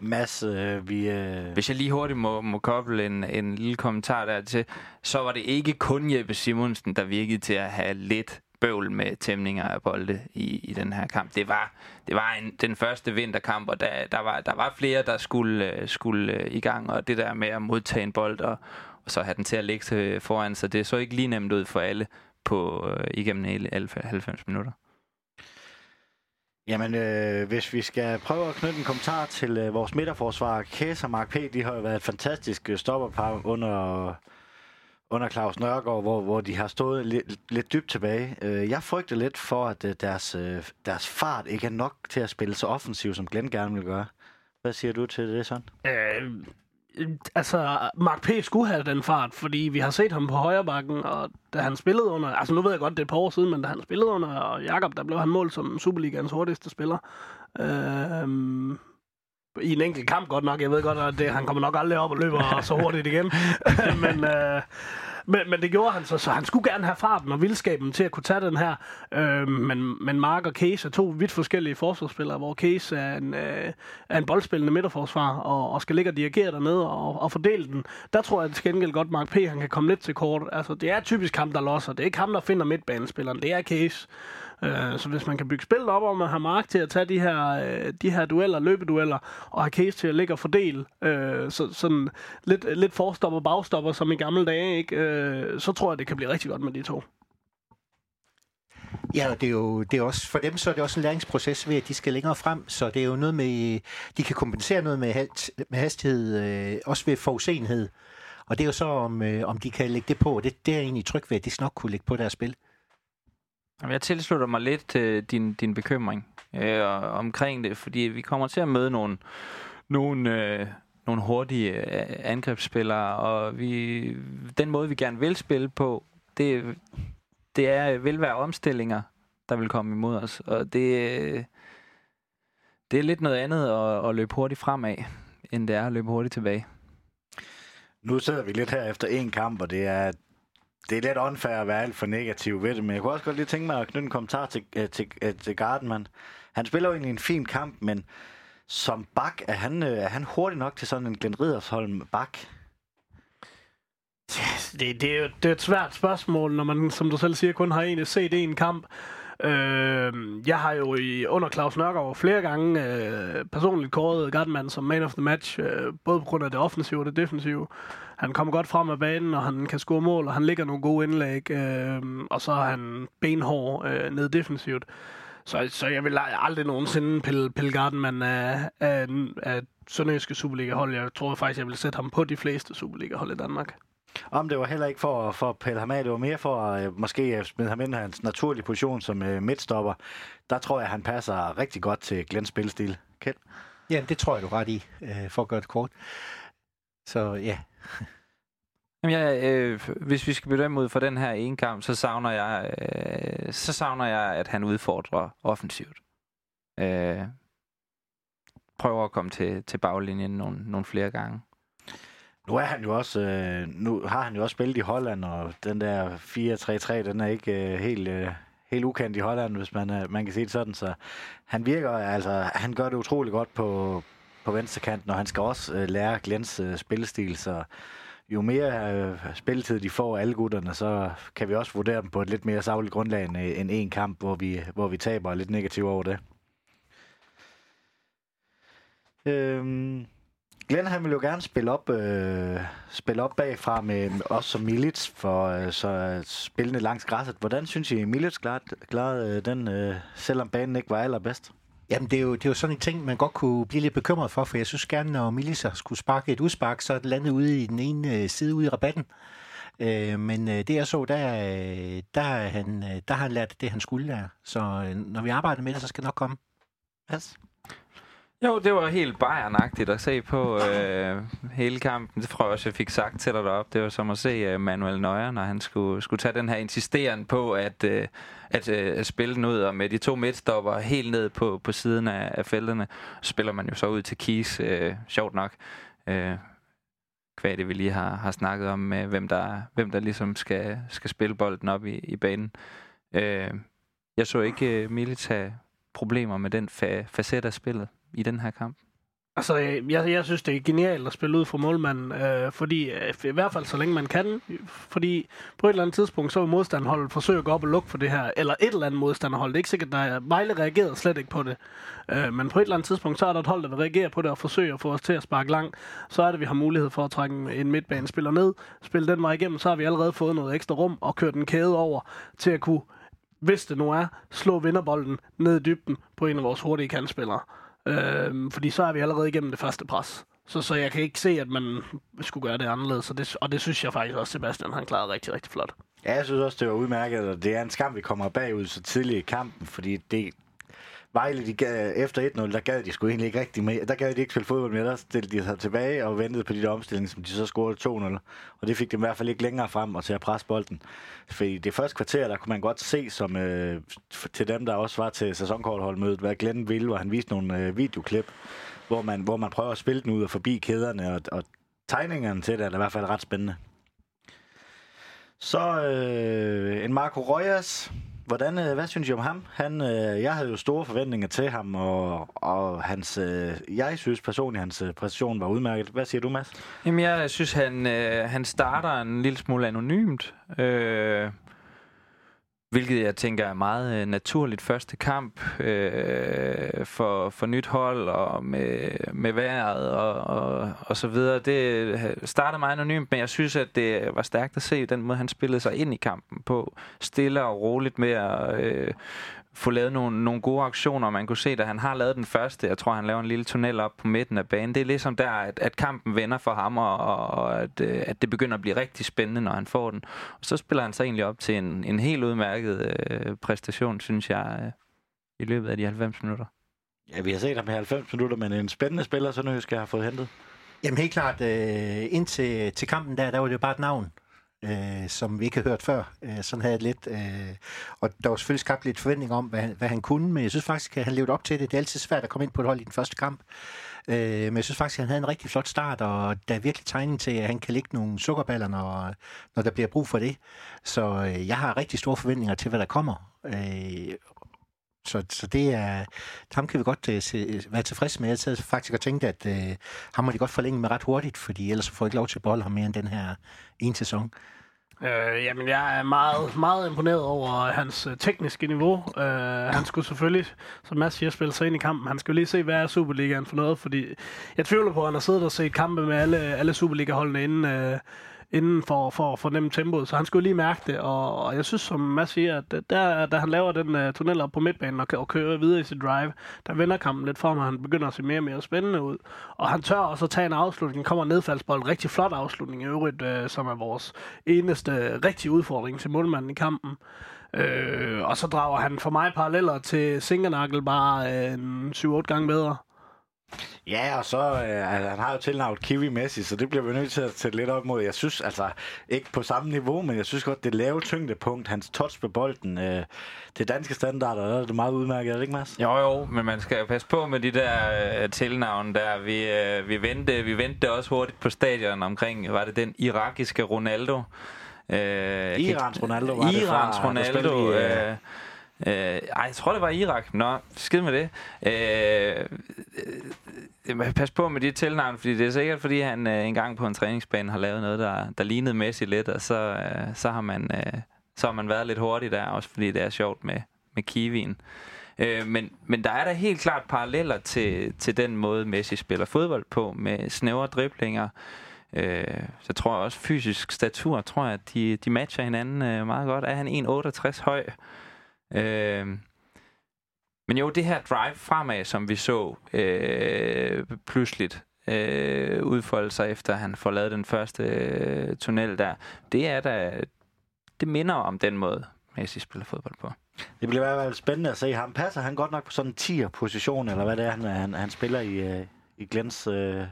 Mads, øh, vi... Øh... Hvis jeg lige hurtigt må, må koble en, en lille kommentar der til, så var det ikke kun Jeppe Simonsen, der virkede til at have lidt bøvl med tæmninger af bolde i, i den her kamp. Det var, det var en, den første vinterkamp, og der, der, var, der var flere, der skulle, øh, skulle øh, i gang, og det der med at modtage en bold og, og så have den til at ligge øh, foran sig, det så ikke lige nemt ud for alle på øh, igennem hele 90 minutter. Jamen, øh, hvis vi skal prøve at knytte en kommentar til øh, vores midterforsvar, Kæs og Mark P., de har jo været et fantastisk stopperpar under under Claus Nørgaard, hvor, hvor de har stået lidt, lidt dybt tilbage. Øh, jeg frygter lidt for, at øh, deres, øh, deres fart ikke er nok til at spille så offensivt, som Glenn gerne vil gøre. Hvad siger du til det, sådan? Øh, altså, Mark P. skulle have den fart, fordi vi har set ham på højre bakken, og da han spillede under... Altså, nu ved jeg godt, det er et par år siden, men da han spillede under Jakob, der blev han målt som Superligans hurtigste spiller. Øh, i en enkelt kamp godt nok. Jeg ved godt, at det, han kommer nok aldrig op og løber så hurtigt igen. (laughs) men, øh, men, men det gjorde han så, så han skulle gerne have farten og vildskaben til at kunne tage den her. Øh, men, men Mark og Case er to vidt forskellige forsvarsspillere, hvor Case er en, øh, er en boldspillende midterforsvar og, og skal ligge og dirigere dernede og, og fordele den. Der tror jeg til gengæld godt, Mark P. han kan komme lidt til kort. Altså, det er typisk ham, der losser. Det er ikke ham, der finder midtbanespilleren. Det er Case. Øh, så hvis man kan bygge spillet op og man har Mark til at tage de her, øh, de her dueller, løbedueller, og har Case til at ligge og fordele, øh, så, sådan lidt, lidt forstopper bagstopper som i gamle dage, ikke? Øh, så tror jeg, det kan blive rigtig godt med de to. Ja, det er jo det er også, for dem så er det også en læringsproces ved, at de skal længere frem, så det er jo noget med, de kan kompensere noget med, halt, med hastighed, øh, også ved forudsenhed. Og det er jo så, om, øh, om de kan lægge det på, og det, det er egentlig tryg ved, at de nok kunne lægge på deres spil. Jeg tilslutter mig lidt til din, din bekymring øh, omkring det, fordi vi kommer til at møde nogle, nogle, øh, nogle hurtige øh, angrebsspillere, og vi, den måde, vi gerne vil spille på, det, det er, øh, vil være omstillinger, der vil komme imod os, og det, øh, det er lidt noget andet at, at løbe hurtigt fremad, end det er at løbe hurtigt tilbage. Nu sidder vi lidt her efter en kamp, og det er det er lidt unfair at være alt for negativ ved det, men jeg kunne også godt lige tænke mig at knytte en kommentar til, øh, til, til, øh, til Gardenman. Han spiller jo egentlig en fin kamp, men som bak, er han, øh, er han hurtig nok til sådan en Glenn Ridersholm bak? Det, det, er jo, det er et svært spørgsmål, når man, som du selv siger, kun har en set en kamp. Øh, jeg har jo i, under Claus Nørgaard flere gange øh, personligt kåret Gardenman som man of the match, øh, både på grund af det offensive og det defensive. Han kommer godt frem af banen, og han kan score mål, og han ligger nogle gode indlæg, øh, og så er han benhård øh, ned defensivt. Så, så jeg vil aldrig nogensinde pille, pille Gardenman af, af, af Sønderjyske Superliga-hold. Jeg tror faktisk, jeg vil sætte ham på de fleste Superliga-hold i Danmark. Om det var heller ikke for, for at pille ham af, det var mere for at uh, måske at smide ham ind i hans naturlige position som uh, midtstopper. Der tror jeg, han passer rigtig godt til Glens spilstil. Kjeld? Ja, det tror jeg, du ret i, uh, for at gøre det kort. Så ja. (laughs) Jamen, jeg, øh, hvis vi skal bedømme ud for den her ene kamp, så savner jeg, øh, så savner jeg, at han udfordrer offensivt. Øh, prøver at komme til, til baglinjen nogle, nogle flere gange. Nu er han jo også, øh, nu har han jo også spillet i Holland, og den der 4-3-3, den er ikke øh, helt, øh, helt ukendt i Holland, hvis man, øh, man kan sige det sådan. Så han virker, altså, han gør det utrolig godt på, på venstrekanten, og han skal også øh, lære Glens øh, spillestil, så jo mere øh, spilletid de får alle gutterne, så kan vi også vurdere dem på et lidt mere savligt grundlag end, øh, end en kamp, hvor vi, hvor vi taber lidt negativt over det. Øhm, Glenn han vil jo gerne spille op, øh, spille op bagfra med os som Milits for øh, så øh, spillende langs græsset. Hvordan synes I, Milits klarede, klarede øh, den, øh, selvom banen ikke var allerbedst? Jamen, det er, jo, det er jo sådan en ting, man godt kunne blive lidt bekymret for, for jeg synes gerne, når Milisa skulle sparke et udspark, så er det landet ude i den ene øh, side ude i rabatten. Øh, men øh, det jeg så, der, øh, der, han, der har han lært det, han skulle lære. Så når vi arbejder med det, så skal det nok komme. Yes. Jo, det var helt bayern at se på øh, hele kampen. Det tror jeg også, jeg fik sagt til dig deroppe. Det var som at se øh, Manuel Neuer, når han skulle, skulle tage den her insisteren på at, øh, at, øh, at spille den ud. Og med de to midtstopper helt ned på, på siden af, af feltene, spiller man jo så ud til Kies. Øh, sjovt nok. Øh, kvad det, vi lige har, har snakket om, med, hvem, der, hvem der ligesom skal, skal spille bolden op i, i banen. Øh, jeg så ikke øh, uh, Milita problemer med den fa- facet af spillet i den her kamp? Altså, øh, jeg, jeg synes, det er genialt at spille ud for målmanden, øh, fordi øh, i hvert fald så længe man kan, fordi på et eller andet tidspunkt, så vil modstanderholdet forsøge at gå op og lukke for det her, eller et eller andet modstanderhold. Det er ikke sikkert, at Vejle reagerede slet ikke på det, øh, men på et eller andet tidspunkt, så er der et hold, der vil reagere på det og forsøge at få os til at sparke langt. Så er det, vi har mulighed for at trække en midtbanespiller ned, spille den vej igennem, så har vi allerede fået noget ekstra rum og kørt en kæde over til at kunne, hvis det nu er, slå vinderbolden ned i dybden på en af vores hurtige kandspillere. Øh, fordi så er vi allerede igennem det første pres. Så, så jeg kan ikke se, at man skulle gøre det anderledes. Og det, og det synes jeg faktisk også, Sebastian han klarede rigtig, rigtig flot. Ja, jeg synes også, det var udmærket, og det er en skam, vi kommer bagud så tidligt i kampen, fordi det, Vejle, de gad, efter 1-0, der gad de sgu egentlig ikke rigtig med. Der gad de ikke spille fodbold mere. Der stillede de sig tilbage og ventede på de der omstillinger, som de så scorede 2-0. Og det fik dem i hvert fald ikke længere frem og til at presse bolden. Fordi det første kvarter, der kunne man godt se, som øh, til dem, der også var til sæsonkortholdmødet, hvad Glenn ville, hvor han viste nogle øh, videoklip, hvor man, hvor man prøver at spille den ud og forbi kæderne, og, og tegningerne til det er i hvert fald ret spændende. Så øh, en Marco Rojas, Hvordan, øh, hvad synes I om ham? Han, øh, jeg havde jo store forventninger til ham, og, og hans, øh, jeg synes personligt, hans præstation var udmærket. Hvad siger du, Mads? Jamen, jeg synes, han, han starter en lille smule anonymt. Øh, Hvilket jeg tænker er meget øh, naturligt første kamp øh, for, for nyt hold og med, med vejret og, og, og så videre. Det øh, startede meget anonymt, men jeg synes, at det var stærkt at se den måde, han spillede sig ind i kampen på. Stille og roligt med at øh, få lavet nogle, nogle gode aktioner. Man kunne se, at han har lavet den første. Jeg tror, han laver en lille tunnel op på midten af banen. Det er ligesom der, at, at kampen vender for ham, og, og at, øh, at det begynder at blive rigtig spændende, når han får den. Og så spiller han sig egentlig op til en, en helt udmærket øh, præstation, synes jeg, øh, i løbet af de 90 minutter. Ja, vi har set ham i 90 minutter, men en spændende spiller, så nu skal have fået hentet. Jamen helt klart, øh, indtil til kampen der, der var det jo bare et navn øh, som vi ikke har hørt før. Øh, sådan havde jeg lidt. Øh, og der var selvfølgelig skabt lidt forventning om, hvad, hvad han kunne, men jeg synes faktisk, at han levede op til det. Det er altid svært at komme ind på et hold i den første kamp. Øh, men jeg synes faktisk, at han havde en rigtig flot start, og der er virkelig tegning til, at han kan lægge nogle sukkerballer, når, når der bliver brug for det. Så øh, jeg har rigtig store forventninger til, hvad der kommer. Øh, så, så det er, ham kan vi godt uh, se, øh, være tilfredse med. Jeg sad faktisk og tænkt, at uh, ham må de godt forlænge med ret hurtigt, fordi ellers får jeg ikke lov til at beholde ham mere end den her ene sæson. Øh, jamen, jeg er meget, meget imponeret over hans øh, tekniske niveau. Øh, han skulle selvfølgelig, som Mads siger, spille sig ind i kampen. Han skal lige se, hvad er Superligaen for noget, fordi jeg tvivler på, at han har siddet og set kampe med alle, alle Superliga-holdene inden, øh, inden for, for at fornemme tempoet, så han skulle lige mærke det, og, og jeg synes, som Mads siger, at der, da han laver den uh, tunnel op på midtbanen og, og kører videre i sit drive, der vender kampen lidt for ham, og han begynder at se mere og mere spændende ud. Og han tør også at tage en afslutning, kommer nedfaldsbold, rigtig flot afslutning i øvrigt, uh, som er vores eneste rigtige udfordring til målmanden i kampen. Øh, og så drager han for mig paralleller til Singernagel bare øh, 7-8 gange bedre. Ja, og så, øh, han har jo tilnavnet Kiwi Messi, så det bliver vi nødt til at sætte lidt op mod. Jeg synes altså, ikke på samme niveau, men jeg synes godt, det lave tyngdepunkt, hans touch på bolden, øh, det danske standarder, der er det meget udmærket, er det ikke, Mads? Jo, jo, men man skal passe på med de der øh, tilnavne der. Vi, øh, vi, vendte, vi vendte også hurtigt på stadion omkring, var det den irakiske Ronaldo? Øh, Irans Ronaldo var Irans det fra, Ronaldo, øh, Øh, ej, jeg tror, det var Irak. Nå, skid med det. Øh, øh, øh pas på med de tilnavn, fordi det er sikkert, fordi han øh, engang på en træningsbane har lavet noget, der, der lignede Messi lidt, og så, øh, så, har man, øh, så har man været lidt hurtig der, også fordi det er sjovt med, med kiwien. Øh, men, men der er der helt klart paralleller til, til den måde, Messi spiller fodbold på, med snævre driblinger. Øh, så tror jeg også fysisk statur, tror jeg, at de, de matcher hinanden øh, meget godt. Er han 1,68 høj? Øh, men jo, det her drive fremad, som vi så øh, pludseligt, øh, udfolde sig, efter han får lavet den første øh, tunnel der. Det er da, det minder om den måde, Messi spiller fodbold på. Det bliver i hvert fald spændende at se ham. Passer han godt nok på sådan en 10'er-position, eller hvad det er, han, han, han spiller i, øh, i Glens øh,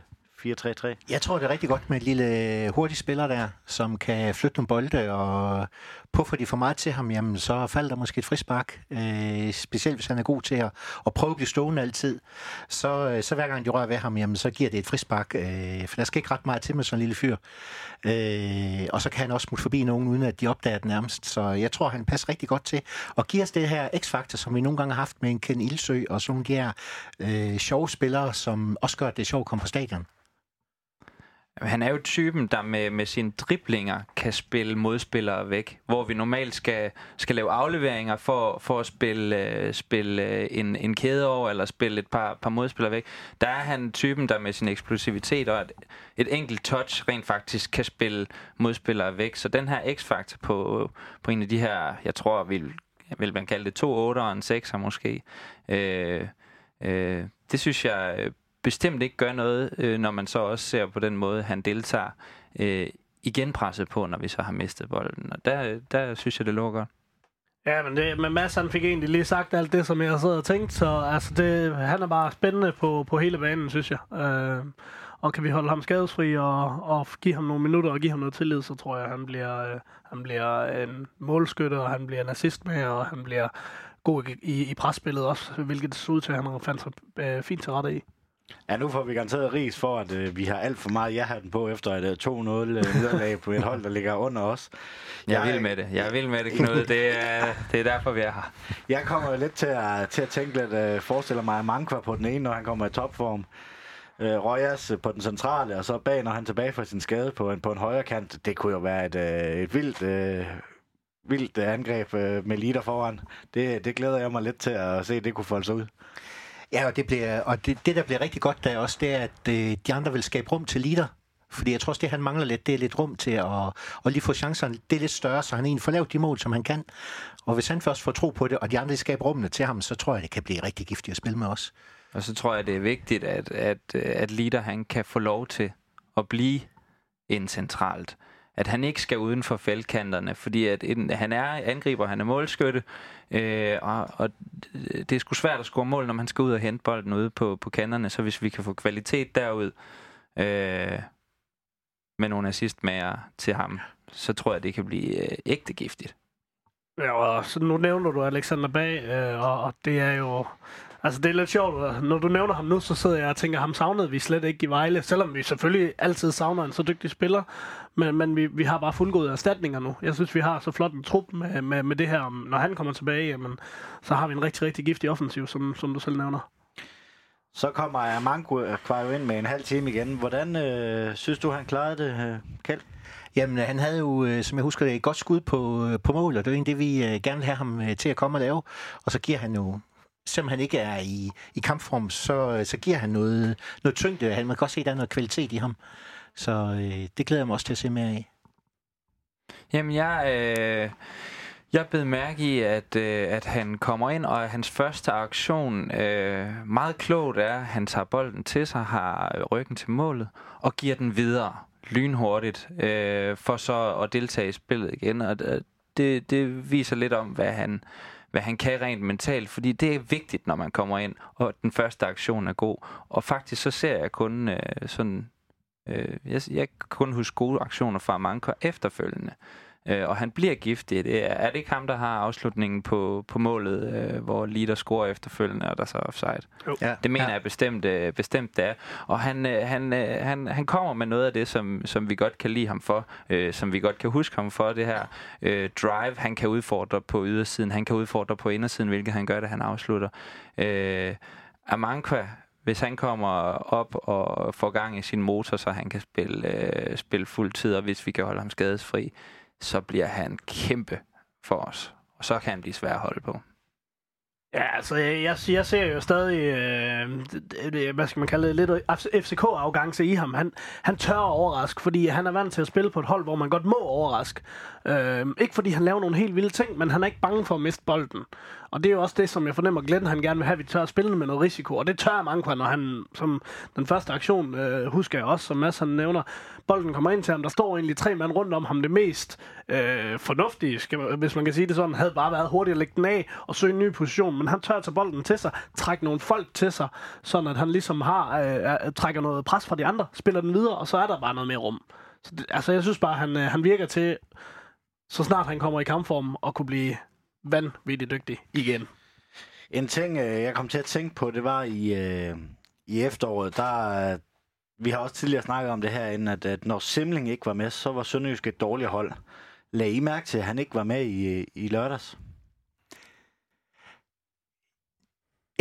4-3-3? Jeg tror, det er rigtig godt med en lille øh, hurtig spiller der, som kan flytte nogle bolde, og puffer de for meget til ham, jamen så falder der måske et frispark. Øh, specielt hvis han er god til at, at prøve at blive stående altid. Så, øh, så hver gang de rører ved ham, jamen så giver det et frispark. Øh, for der skal ikke ret meget til med sådan en lille fyr. Øh, og så kan han også smutte forbi nogen, uden at de opdager det nærmest. Så jeg tror, han passer rigtig godt til at give os det her x-faktor, som vi nogle gange har haft med en Ken Ildsø, og sådan de her øh, sjove spillere, som også gør, at det er sjovt at komme på stadion. Han er jo typen, der med, med sine driblinger kan spille modspillere væk, hvor vi normalt skal, skal lave afleveringer for, for at spille, uh, spille øh, en, en kæde over, eller spille et par, par modspillere væk. Der er han typen, der med sin eksplosivitet og et, et enkelt touch rent faktisk kan spille modspillere væk. Så den her x-faktor på, på en af de her, jeg tror, vil, vil man kalde det to 8 og en 6'er måske, øh, øh, det synes jeg øh, bestemt ikke gør noget, øh, når man så også ser på den måde, han deltager øh, igen presset på, når vi så har mistet bolden. Og der, der synes jeg, det lukker godt. Ja, men, det, men Mads han fik egentlig lige sagt alt det, som jeg sad og tænkte, så altså det, han er bare spændende på, på hele banen, synes jeg. Øh, og kan vi holde ham skadesfri og, og give ham nogle minutter og give ham noget tillid, så tror jeg, han bliver, øh, han bliver en målskytte, og han bliver en assist med, og han bliver god i, i, i presspillet også, hvilket det så ud til, at han fandt sig øh, fint til rette i. Ja, nu får vi garanteret ris for, at øh, vi har alt for meget ja-hatten på efter et øh, 2-0 øh, nederlag på et hold, der ligger under os. Jeg, jeg vil med det. Jeg vil med det, Knud. (laughs) Det er, det er derfor, vi er her. Jeg kommer lidt til at, til at tænke lidt, øh, forestiller mig Mankwa på den ene, når han kommer i topform. Øh, Rojas på den centrale, og så bag, når han er tilbage fra sin skade på en, på en højre kant. Det kunne jo være et, øh, et vildt... Øh, vildt angreb øh, med Lider foran. Det, det glæder jeg mig lidt til at se, det kunne folde sig ud. Ja, og det, bliver, og det, det der bliver rigtig godt der også, det er, at øh, de andre vil skabe rum til leader. Fordi jeg tror også, det han mangler lidt, det er lidt rum til at, at lige få chancerne det er lidt større, så han egentlig får lavet de mål, som han kan. Og hvis han først får tro på det, og de andre skaber rummene til ham, så tror jeg, det kan blive rigtig giftigt at spille med os. Og så tror jeg, det er vigtigt, at, at, at leader han kan få lov til at blive en centralt at han ikke skal uden for feltkanterne, fordi at en, han er angriber, han er målskytte, øh, og, og det er sgu svært at score mål, når man skal ud og hente bolden ude på, på kanterne, så hvis vi kan få kvalitet derud øh, med nogle assistmager til ham, så tror jeg, det kan blive øh, ægte giftigt. Ja, og så nu nævner du Alexander Bag, øh, og, og det er jo Altså, det er lidt sjovt. Når du nævner ham nu, så sidder jeg og tænker, ham savnede vi slet ikke i Vejle. Selvom vi selvfølgelig altid savner en så dygtig spiller. Men, men vi, vi har bare fuldgået erstatninger nu. Jeg synes, vi har så flot en trup med, med, med det her. Når han kommer tilbage, jamen, så har vi en rigtig, rigtig giftig offensiv, som, som du selv nævner. Så kommer Amanko Kvajo ind med en halv time igen. Hvordan øh, synes du, han klarede det, øh, Kjeld? Jamen, han havde jo, øh, som jeg husker et godt skud på, øh, på mål, og det er egentlig det, vi øh, gerne vil have ham til at komme og lave. Og så giver han jo selvom han ikke er i, i kampform, så, så giver han noget, noget tyngde. Han, man kan godt se, at der er noget kvalitet i ham. Så øh, det glæder jeg mig også til at se mere af. Jamen, jeg, øh, jeg blev mærke i, at, øh, at han kommer ind, og hans første aktion øh, meget klogt er, at han tager bolden til sig, har ryggen til målet, og giver den videre lynhurtigt, øh, for så at deltage i spillet igen. Og øh, det, det viser lidt om, hvad han, hvad han kan rent mentalt, fordi det er vigtigt, når man kommer ind, og den første aktion er god. Og faktisk så ser jeg kun øh, sådan, øh, jeg, jeg kan kun huske gode aktioner fra Manko efterfølgende. Øh, og han bliver giftig. Det er, er det ikke ham, der har afslutningen på, på målet, øh, hvor Lider scorer efterfølgende, og der så er offside? Jo. Ja. Det mener ja. jeg bestemt, øh, bestemt det er. Og han, øh, han, øh, han, han kommer med noget af det, som, som vi godt kan lide ham for, øh, som vi godt kan huske ham for, det her øh, drive. Han kan udfordre på ydersiden, han kan udfordre på indersiden, hvilket han gør, da han afslutter. Øh, Amankwa, hvis han kommer op og får gang i sin motor, så han kan spille, øh, spille fuld tid, og hvis vi kan holde ham skadesfri, så bliver han kæmpe for os. Og så kan han blive svær at holde på. Ja, altså, jeg, jeg, jeg ser jo stadig, øh, hvad skal man kalde det, lidt FCK-afgangse i ham. Han, han tør at overraske, fordi han er vant til at spille på et hold, hvor man godt må overraske. Øh, ikke fordi han laver nogle helt vilde ting, men han er ikke bange for at miste bolden. Og det er jo også det, som jeg fornemmer, Glenn han gerne vil have, at vi tør at spille med noget risiko. Og det tør mange for, når han, som den første aktion, øh, husker jeg også, som Mads han nævner, bolden kommer ind til ham, der står egentlig tre mand rundt om ham. Det mest øh, fornuftige, skal man, hvis man kan sige det sådan, havde bare været hurtigt at lægge den af og søge en ny position. Men han tør at tage bolden til sig, trække nogle folk til sig, sådan at han ligesom har, øh, trækker noget pres fra de andre, spiller den videre, og så er der bare noget mere rum. Så det, altså, jeg synes bare, han, øh, han virker til, så snart han kommer i kampform, at kunne blive vanvittigt dygtig igen. En ting, øh, jeg kom til at tænke på, det var i, øh, i efteråret, der... Øh, vi har også tidligere snakket om det herinde, at, at når Simling ikke var med, så var Sønderjysk et dårligt hold. Lad I mærke til, at han ikke var med i, øh, i lørdags?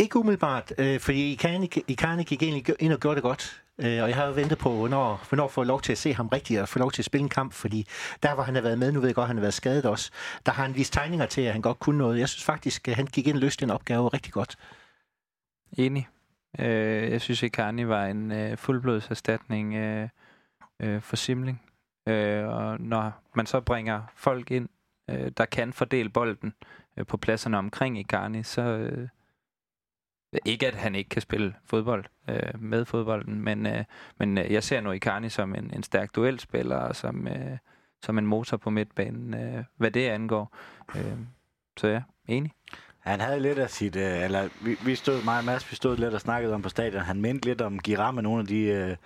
Ikke umiddelbart, øh, fordi Icarni, Icarni gik egentlig ind og gjorde det godt. Øh, og jeg har jo ventet på, hvornår, hvornår får jeg lov til at se ham rigtigt og få lov til at spille en kamp, fordi der hvor han har været med, nu ved jeg godt, at han har været skadet også, der har han vist tegninger til, at han godt kunne noget. Jeg synes faktisk, at han gik ind og løste den opgave rigtig godt. Enig. Øh, jeg synes, at Karni var en øh, fuldblodserstatning øh, øh, for Simling. Øh, og når man så bringer folk ind, øh, der kan fordele bolden øh, på pladserne omkring Icarni, så... Øh, ikke at han ikke kan spille fodbold øh, med fodbolden, men, øh, men øh, jeg ser nu Icarni som en, en stærk duelspiller, og som, øh, som en motor på midtbanen, øh, hvad det angår. Øh, så ja, enig. Han havde lidt af sit... Øh, eller vi, vi stod, mig og Mads, vi stod lidt og snakkede om på stadion. Han mente lidt om Giram med nogle af de øh,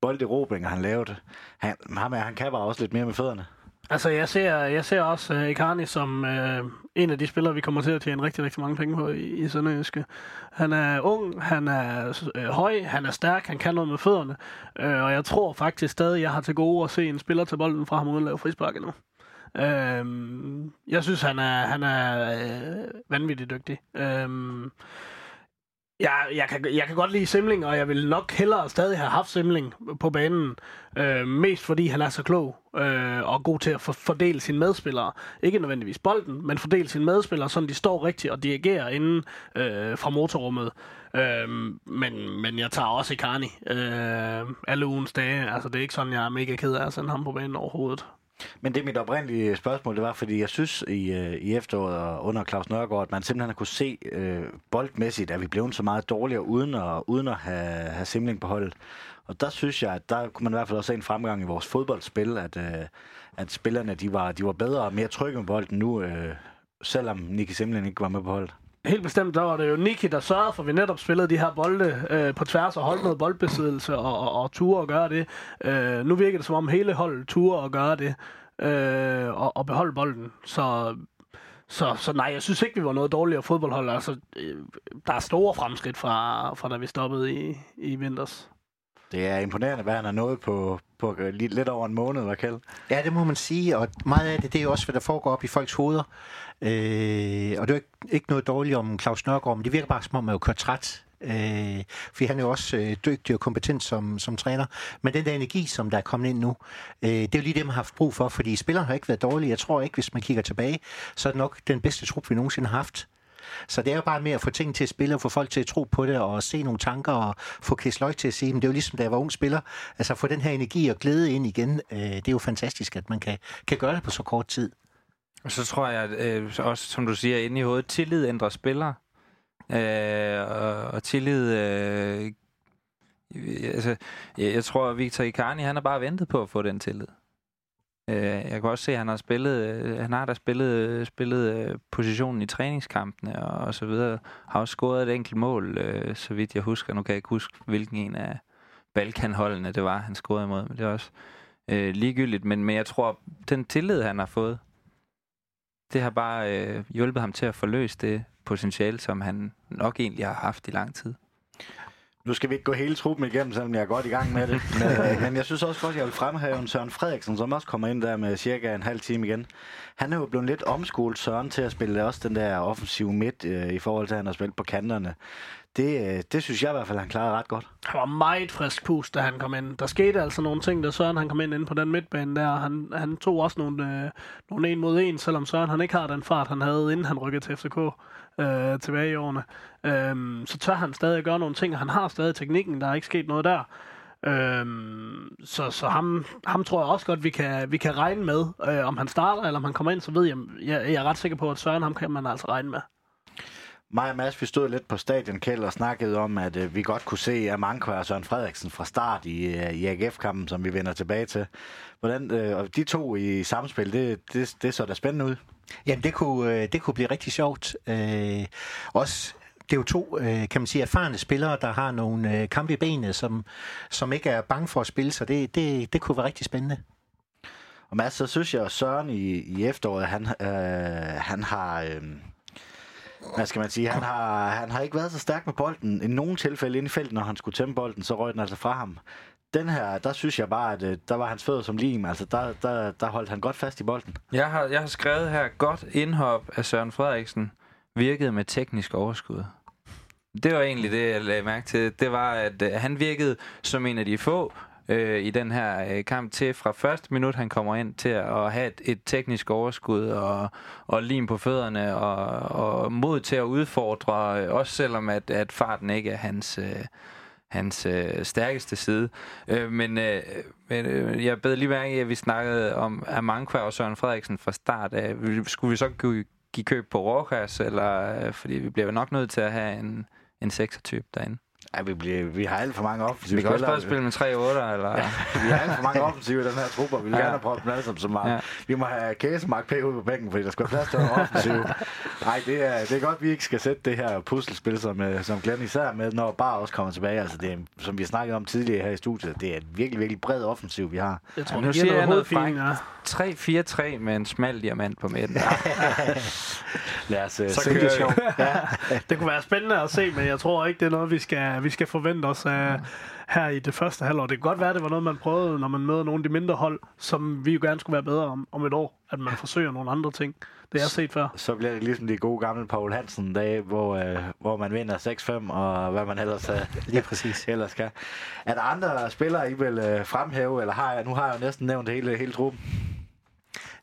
bolderobringer, han lavede. Han, ham, han kan bare også lidt mere med fødderne. Altså, jeg ser, jeg ser også uh, Icarni som uh, en af de spillere, vi kommer til at tjene rigtig, rigtig mange penge på i, i Sønderjyske. Han er ung, han er uh, høj, han er stærk, han kan noget med fødderne. Uh, og jeg tror faktisk stadig, jeg har til gode at se en spiller til bolden fra ham uden at lave frispark endnu. Uh, jeg synes, han er, han er uh, vanvittigt dygtig. Uh, jeg, jeg, kan, jeg kan godt lide Simling, og jeg vil nok hellere stadig have haft Simling på banen. Øh, mest fordi han er så klog øh, og god til at for, fordele sine medspillere. Ikke nødvendigvis bolden, men fordele sine medspillere, så de står rigtigt og dirigerer inden øh, fra motorrummet. Øh, men, men jeg tager også Icarni øh, alle ugens dage. Altså, det er ikke sådan, jeg er mega ked af at sende ham på banen overhovedet. Men det er mit oprindelige spørgsmål, det var, fordi jeg synes i, øh, i efteråret og under Claus Nørgaard, at man simpelthen har kunne se øh, boldmæssigt, at vi blev så meget dårligere uden at, uden at have, have Simling på holdet. Og der synes jeg, at der kunne man i hvert fald også se en fremgang i vores fodboldspil, at, øh, at spillerne de var, de var bedre og mere trygge med bolden nu, øh, selvom Nicky Simling ikke var med på holdet. Helt bestemt, der var det jo Niki, der sørgede for, at vi netop spillede de her bolde øh, på tværs og holdt noget boldbesiddelse og, og, og ture at gøre det. Øh, nu virker det som om hele holdet ture at gøre det øh, og, og beholde bolden. Så, så, så nej, jeg synes ikke, vi var noget dårligere fodboldhold. Altså, øh, der er store fremskridt fra, fra da vi stoppede i, i vinters. Det er imponerende, hvad han har nået på, på lidt, over en måned, Raquel. Ja, det må man sige, og meget af det, det er jo også, hvad der foregår op i folks hoveder. Øh, og det er ikke, ikke noget dårligt om Claus Nørgaard, men det virker bare som om, man er jo kørt træt. Øh, fordi han er jo også øh, dygtig og kompetent som, som træner. Men den der energi, som der er kommet ind nu, øh, det er jo lige det, man har haft brug for, fordi spillerne har ikke været dårlige. Jeg tror ikke, hvis man kigger tilbage, så er det nok den bedste trup, vi nogensinde har haft. Så det er jo bare med at få ting til at spille, og få folk til at tro på det, og se nogle tanker, og få Kis Løg til at sige, men det er jo ligesom, da jeg var ung spiller. Altså få den her energi og glæde ind igen, øh, det er jo fantastisk, at man kan, kan gøre det på så kort tid. Og så tror jeg at, øh, også, som du siger, inde i hovedet, tillid ændrer spillere. Øh, og, og tillid... Øh, altså, jeg, jeg tror, at Victor Icarni, han har bare ventet på at få den tillid. Øh, jeg kan også se, at han har spillet, øh, han har da spillet, spillet øh, positionen i træningskampene og, og så videre. Har også scoret et enkelt mål, øh, så vidt jeg husker. Nu kan jeg ikke huske, hvilken en af Balkanholdene det var, han scorede imod. Men det er også øh, ligegyldigt. Men, men jeg tror, den tillid, han har fået, det har bare øh, hjulpet ham til at forløse det potentiale, som han nok egentlig har haft i lang tid. Nu skal vi ikke gå hele truppen igennem, selvom jeg er godt i gang med det. (laughs) Men, øh, men jeg synes også godt, at jeg vil fremhæve en Søren Frederiksen, som også kommer ind der med cirka en halv time igen. Han er jo blevet lidt omskolet, Søren, til at spille også den der offensive midt, øh, i forhold til, at han har spillet på kanterne det, øh, det synes jeg i hvert fald, han klarede ret godt. Han var meget frisk pust, da han kom ind. Der skete altså nogle ting, da Søren han kom ind, ind på den midtbane der. Han, han tog også nogle, øh, nogle en mod en, selvom Søren han ikke har den fart, han havde, inden han rykkede til FCK øh, tilbage i årene. Øh, så tør han stadig gøre nogle ting, og han har stadig teknikken. Der er ikke sket noget der. Øhm, så så ham, ham tror jeg også godt, vi kan, vi kan regne med. Øh, om han starter, eller om han kommer ind, så ved jeg, jeg, jeg er ret sikker på, at Søren ham kan man altså regne med. Mig og Mads, vi stod lidt på stadion, Kjeld, og snakkede om, at øh, vi godt kunne se Amankwa og Søren Frederiksen fra start i, øh, i AGF-kampen, som vi vender tilbage til. Hvordan, øh, og de to i samspil, det, det, det så da spændende ud. Jamen, det kunne, øh, det kunne blive rigtig sjovt. Øh, også det er jo to, øh, kan man sige, erfarne spillere, der har nogle øh, kampe i benene, som, som ikke er bange for at spille, så det, det, det kunne være rigtig spændende. Og Mads, så synes jeg, at Søren i, i efteråret, han, øh, han har... Øh, hvad skal man sige, han har, han har ikke været så stærk med bolden. I nogle tilfælde inde i feltet, når han skulle tæmme bolden, så røg den altså fra ham. Den her, der synes jeg bare, at øh, der var hans fødder som lim. Altså, der, der, der holdt han godt fast i bolden. Jeg har, jeg har skrevet her, godt indhop af Søren Frederiksen virkede med teknisk overskud. Det var egentlig det, jeg lagde mærke til. Det var, at øh, han virkede som en af de få øh, i den her øh, kamp til fra første minut, han kommer ind til at have et, et teknisk overskud og, og lim på fødderne og, og mod til at udfordre, øh, også selvom at, at farten ikke er hans... Øh, hans øh, stærkeste side. Øh, men øh, men øh, jeg bed lige mærke at vi snakkede om Amankwa og Søren Frederiksen fra start af. Skulle vi så give, give køb på Rojas, eller, øh, fordi vi bliver nok nødt til at have en, en 6-type derinde? Ja, vi, bliver, vi har alt for mange offensive Vi kan også bare spille med 3 8 eller... Ja, vi har alt for mange offensive i den her truppe, og vi vil Ja. gerne have alle sammen så meget. Ja. Vi må have Case Mark P. ude på bænken, fordi der skal være plads til offensive. Nej, det er, det er godt, vi ikke skal sætte det her puslespil, som, øh, som Glenn især med, når Bar også kommer tilbage. Altså, det er, som vi har snakket om tidligere her i studiet, det er en virkelig, virkelig bred offensiv, vi har. Jeg tror, nu det giver siger jeg noget ja. 3-4-3 med en smal diamant på midten. (laughs) Lad os uh, Så se det sjovt. Ja. (laughs) Det kunne være spændende at se, men jeg tror ikke, det er noget, vi skal, vi skal forvente os af her i det første halvår. Det kan godt være, det var noget, man prøvede, når man møder nogle af de mindre hold, som vi jo gerne skulle være bedre om, om et år. At man forsøger nogle andre ting. Det har jeg set før. Så bliver det ligesom de gode gamle Paul Hansen dage, hvor, øh, hvor man vinder 6-5, og hvad man ellers, øh, (laughs) Lige præcis. ellers kan. Er der andre spillere, I vil øh, fremhæve, eller har jeg, nu har jeg jo næsten nævnt hele, hele truppen?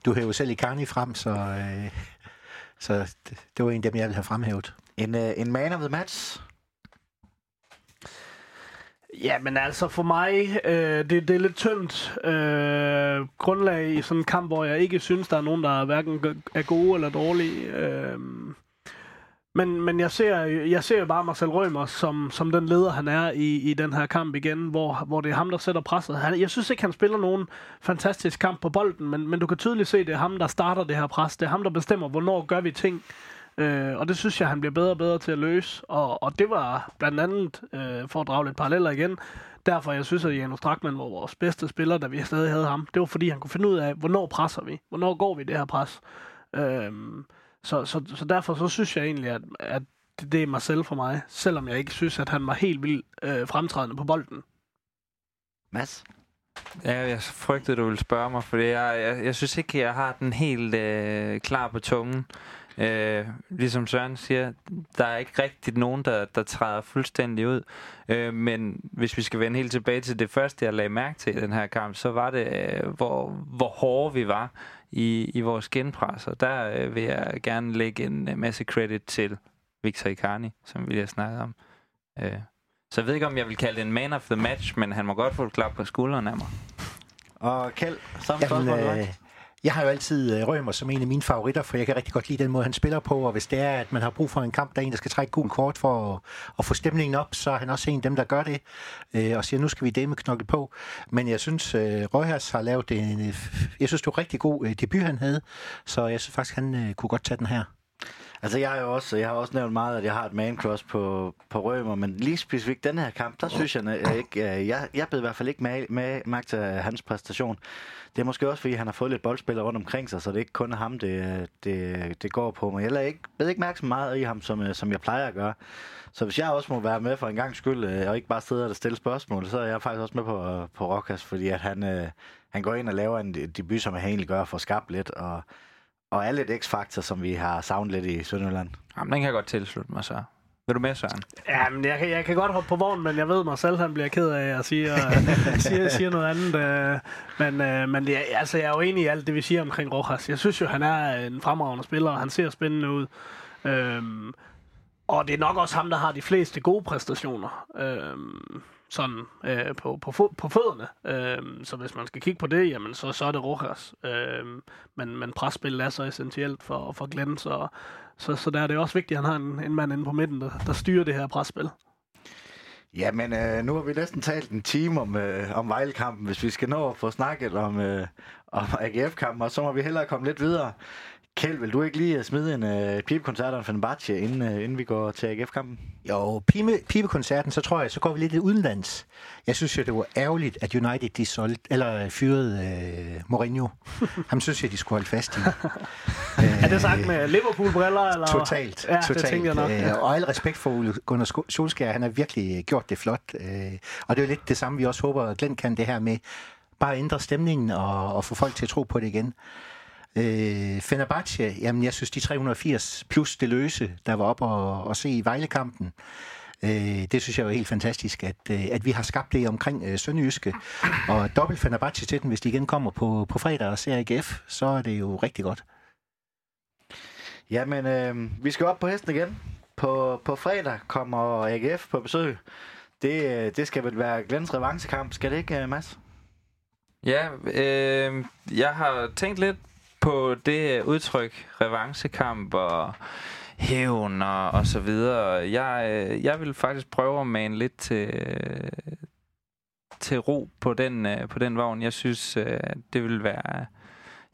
Du hæver selv i Carni frem, så, øh, så det, det var en af dem, jeg ville have fremhævet. En, øh, en man of the match? Ja, men altså for mig, øh, det, det er lidt tyndt øh, grundlag i sådan en kamp, hvor jeg ikke synes, der er nogen, der er hverken er gode eller dårlige. Øh, men, men jeg ser, jeg ser bare Marcel Rømer som, som den leder, han er i, i den her kamp igen, hvor, hvor det er ham, der sætter presset. Han, jeg synes ikke, han spiller nogen fantastisk kamp på bolden, men, men du kan tydeligt se, det er ham, der starter det her pres. Det er ham, der bestemmer, hvornår gør vi ting. Øh, og det synes jeg, han bliver bedre og bedre til at løse. Og, og det var blandt andet, øh, for at drage lidt paralleller igen, derfor jeg synes, at Janus Drakman var vores bedste spiller, da vi stadig havde ham. Det var fordi, han kunne finde ud af, hvornår presser vi? Hvornår går vi det her pres? Øh, så, så, så derfor så synes jeg egentlig, at, at det, det er mig selv for mig, selvom jeg ikke synes, at han var helt vildt øh, fremtrædende på bolden. Mads? Ja, jeg frygtede, du ville spørge mig, for jeg, jeg, jeg synes ikke, jeg har den helt øh, klar på tungen. Øh, ligesom Søren siger, der er ikke rigtigt nogen, der, der træder fuldstændig ud. Øh, men hvis vi skal vende helt tilbage til det første, jeg lagde mærke til i den her kamp, så var det, øh, hvor, hvor hårde vi var i, i vores genpres. Og der øh, vil jeg gerne lægge en øh, masse credit til Victor Icarni, som vi lige har snakket om. Øh, så jeg ved ikke, om jeg vil kalde det en man of the match, men han må godt få et klap på skulderen af mig. Og Kjeld, samme Jamen, spørgsmål. øh, jeg har jo altid øh, Rømer som en af mine favoritter, for jeg kan rigtig godt lide den måde, han spiller på, og hvis det er, at man har brug for en kamp, der er en, der skal trække gul kort for at, at få stemningen op, så er han også en af dem, der gør det, øh, og siger, nu skal vi dæmme knokle på. Men jeg synes, øh, Røhers har lavet en, øh, jeg synes, det var rigtig god øh, debut, han havde, så jeg synes faktisk, han øh, kunne godt tage den her. Altså, jeg har jo også, jeg har også nævnt meget, at jeg har et man crush på, på Rømer, men lige specifikt den her kamp, der synes jeg, jeg ikke, øh, jeg, jeg blev i hvert fald ikke med, med, magt af hans præstation. Det er måske også, fordi han har fået lidt boldspillere rundt omkring sig, så det er ikke kun ham, det, øh, det, det går på. Men jeg lader ikke, ved ikke mærke så meget i ham, som, som jeg plejer at gøre. Så hvis jeg også må være med for en gang skyld, og ikke bare sidde og stille spørgsmål, så er jeg faktisk også med på, på Rokas, fordi at han, han går ind og laver en debut, som han egentlig gør for at skabe lidt, og, og er lidt x-faktor, som vi har savnet lidt i Sønderjylland. Jamen, den kan jeg godt tilslutte mig så. Vil du med, Søren? Ja, men jeg, kan, jeg kan godt hoppe på vognen, men jeg ved mig selv, han bliver ked af at sige, uh, (laughs) siger, siger noget andet. Uh, men uh, men det, altså, jeg er jo enig i alt det, vi siger omkring Rojas. Jeg synes jo, han er en fremragende spiller, og han ser spændende ud. Uh, og det er nok også ham, der har de fleste gode præstationer. Uh, sådan øh, på, på, fod, på fødderne. Øh, så hvis man skal kigge på det, jamen så, så er det Rojas. Øh, men, men presspil er så essentielt for, for Glenn, så, så, så der er det også vigtigt, at han har en, en mand inde på midten, der, der styrer det her presspil. Ja, men øh, nu har vi næsten talt en time om, øh, om Vejlekampen, hvis vi skal nå at få snakket om, øh, om AGF-kampen, og så må vi hellere komme lidt videre. Kjeld, vil du ikke lige smide en uh, pibekoncert af Fenerbahce, inden, uh, inden vi går til AGF-kampen? Jo, pibe, pibekoncerten, så tror jeg, så går vi lidt udenlands. Jeg synes jo, det var ærgerligt, at United de solgte, eller fyrede uh, Mourinho. Ham synes jeg, de skulle holde fast i. (laughs) er det sagt med Liverpool-briller? Eller? Totalt. Ja, totalt. det tænker jeg nok. Ja. og al respekt for Gunnar Solskjaer, han har virkelig gjort det flot. og det er jo lidt det samme, vi også håber, at Glenn kan det her med bare ændre stemningen og, og få folk til at tro på det igen. Øh, Fenerbahce, jamen jeg synes de 380 plus det løse, der var op og, og se i Vejlekampen, øh, det synes jeg er helt fantastisk, at, øh, at vi har skabt det omkring øh, Sønderjyske. Og dobbelt Fenerbahce til den, hvis de igen kommer på, på fredag og ser AGF, så er det jo rigtig godt. Jamen, øh, vi skal op på hesten igen. På, på fredag kommer AGF på besøg. Det, øh, det skal vel være Glens revancekamp, skal det ikke, Mads? Ja, øh, jeg har tænkt lidt på det øh, udtryk, revancekamp og hævn og, og så videre. Jeg, øh, jeg vil faktisk prøve at mane lidt til, øh, til ro på den, på den vogn. Jeg synes, det vil være...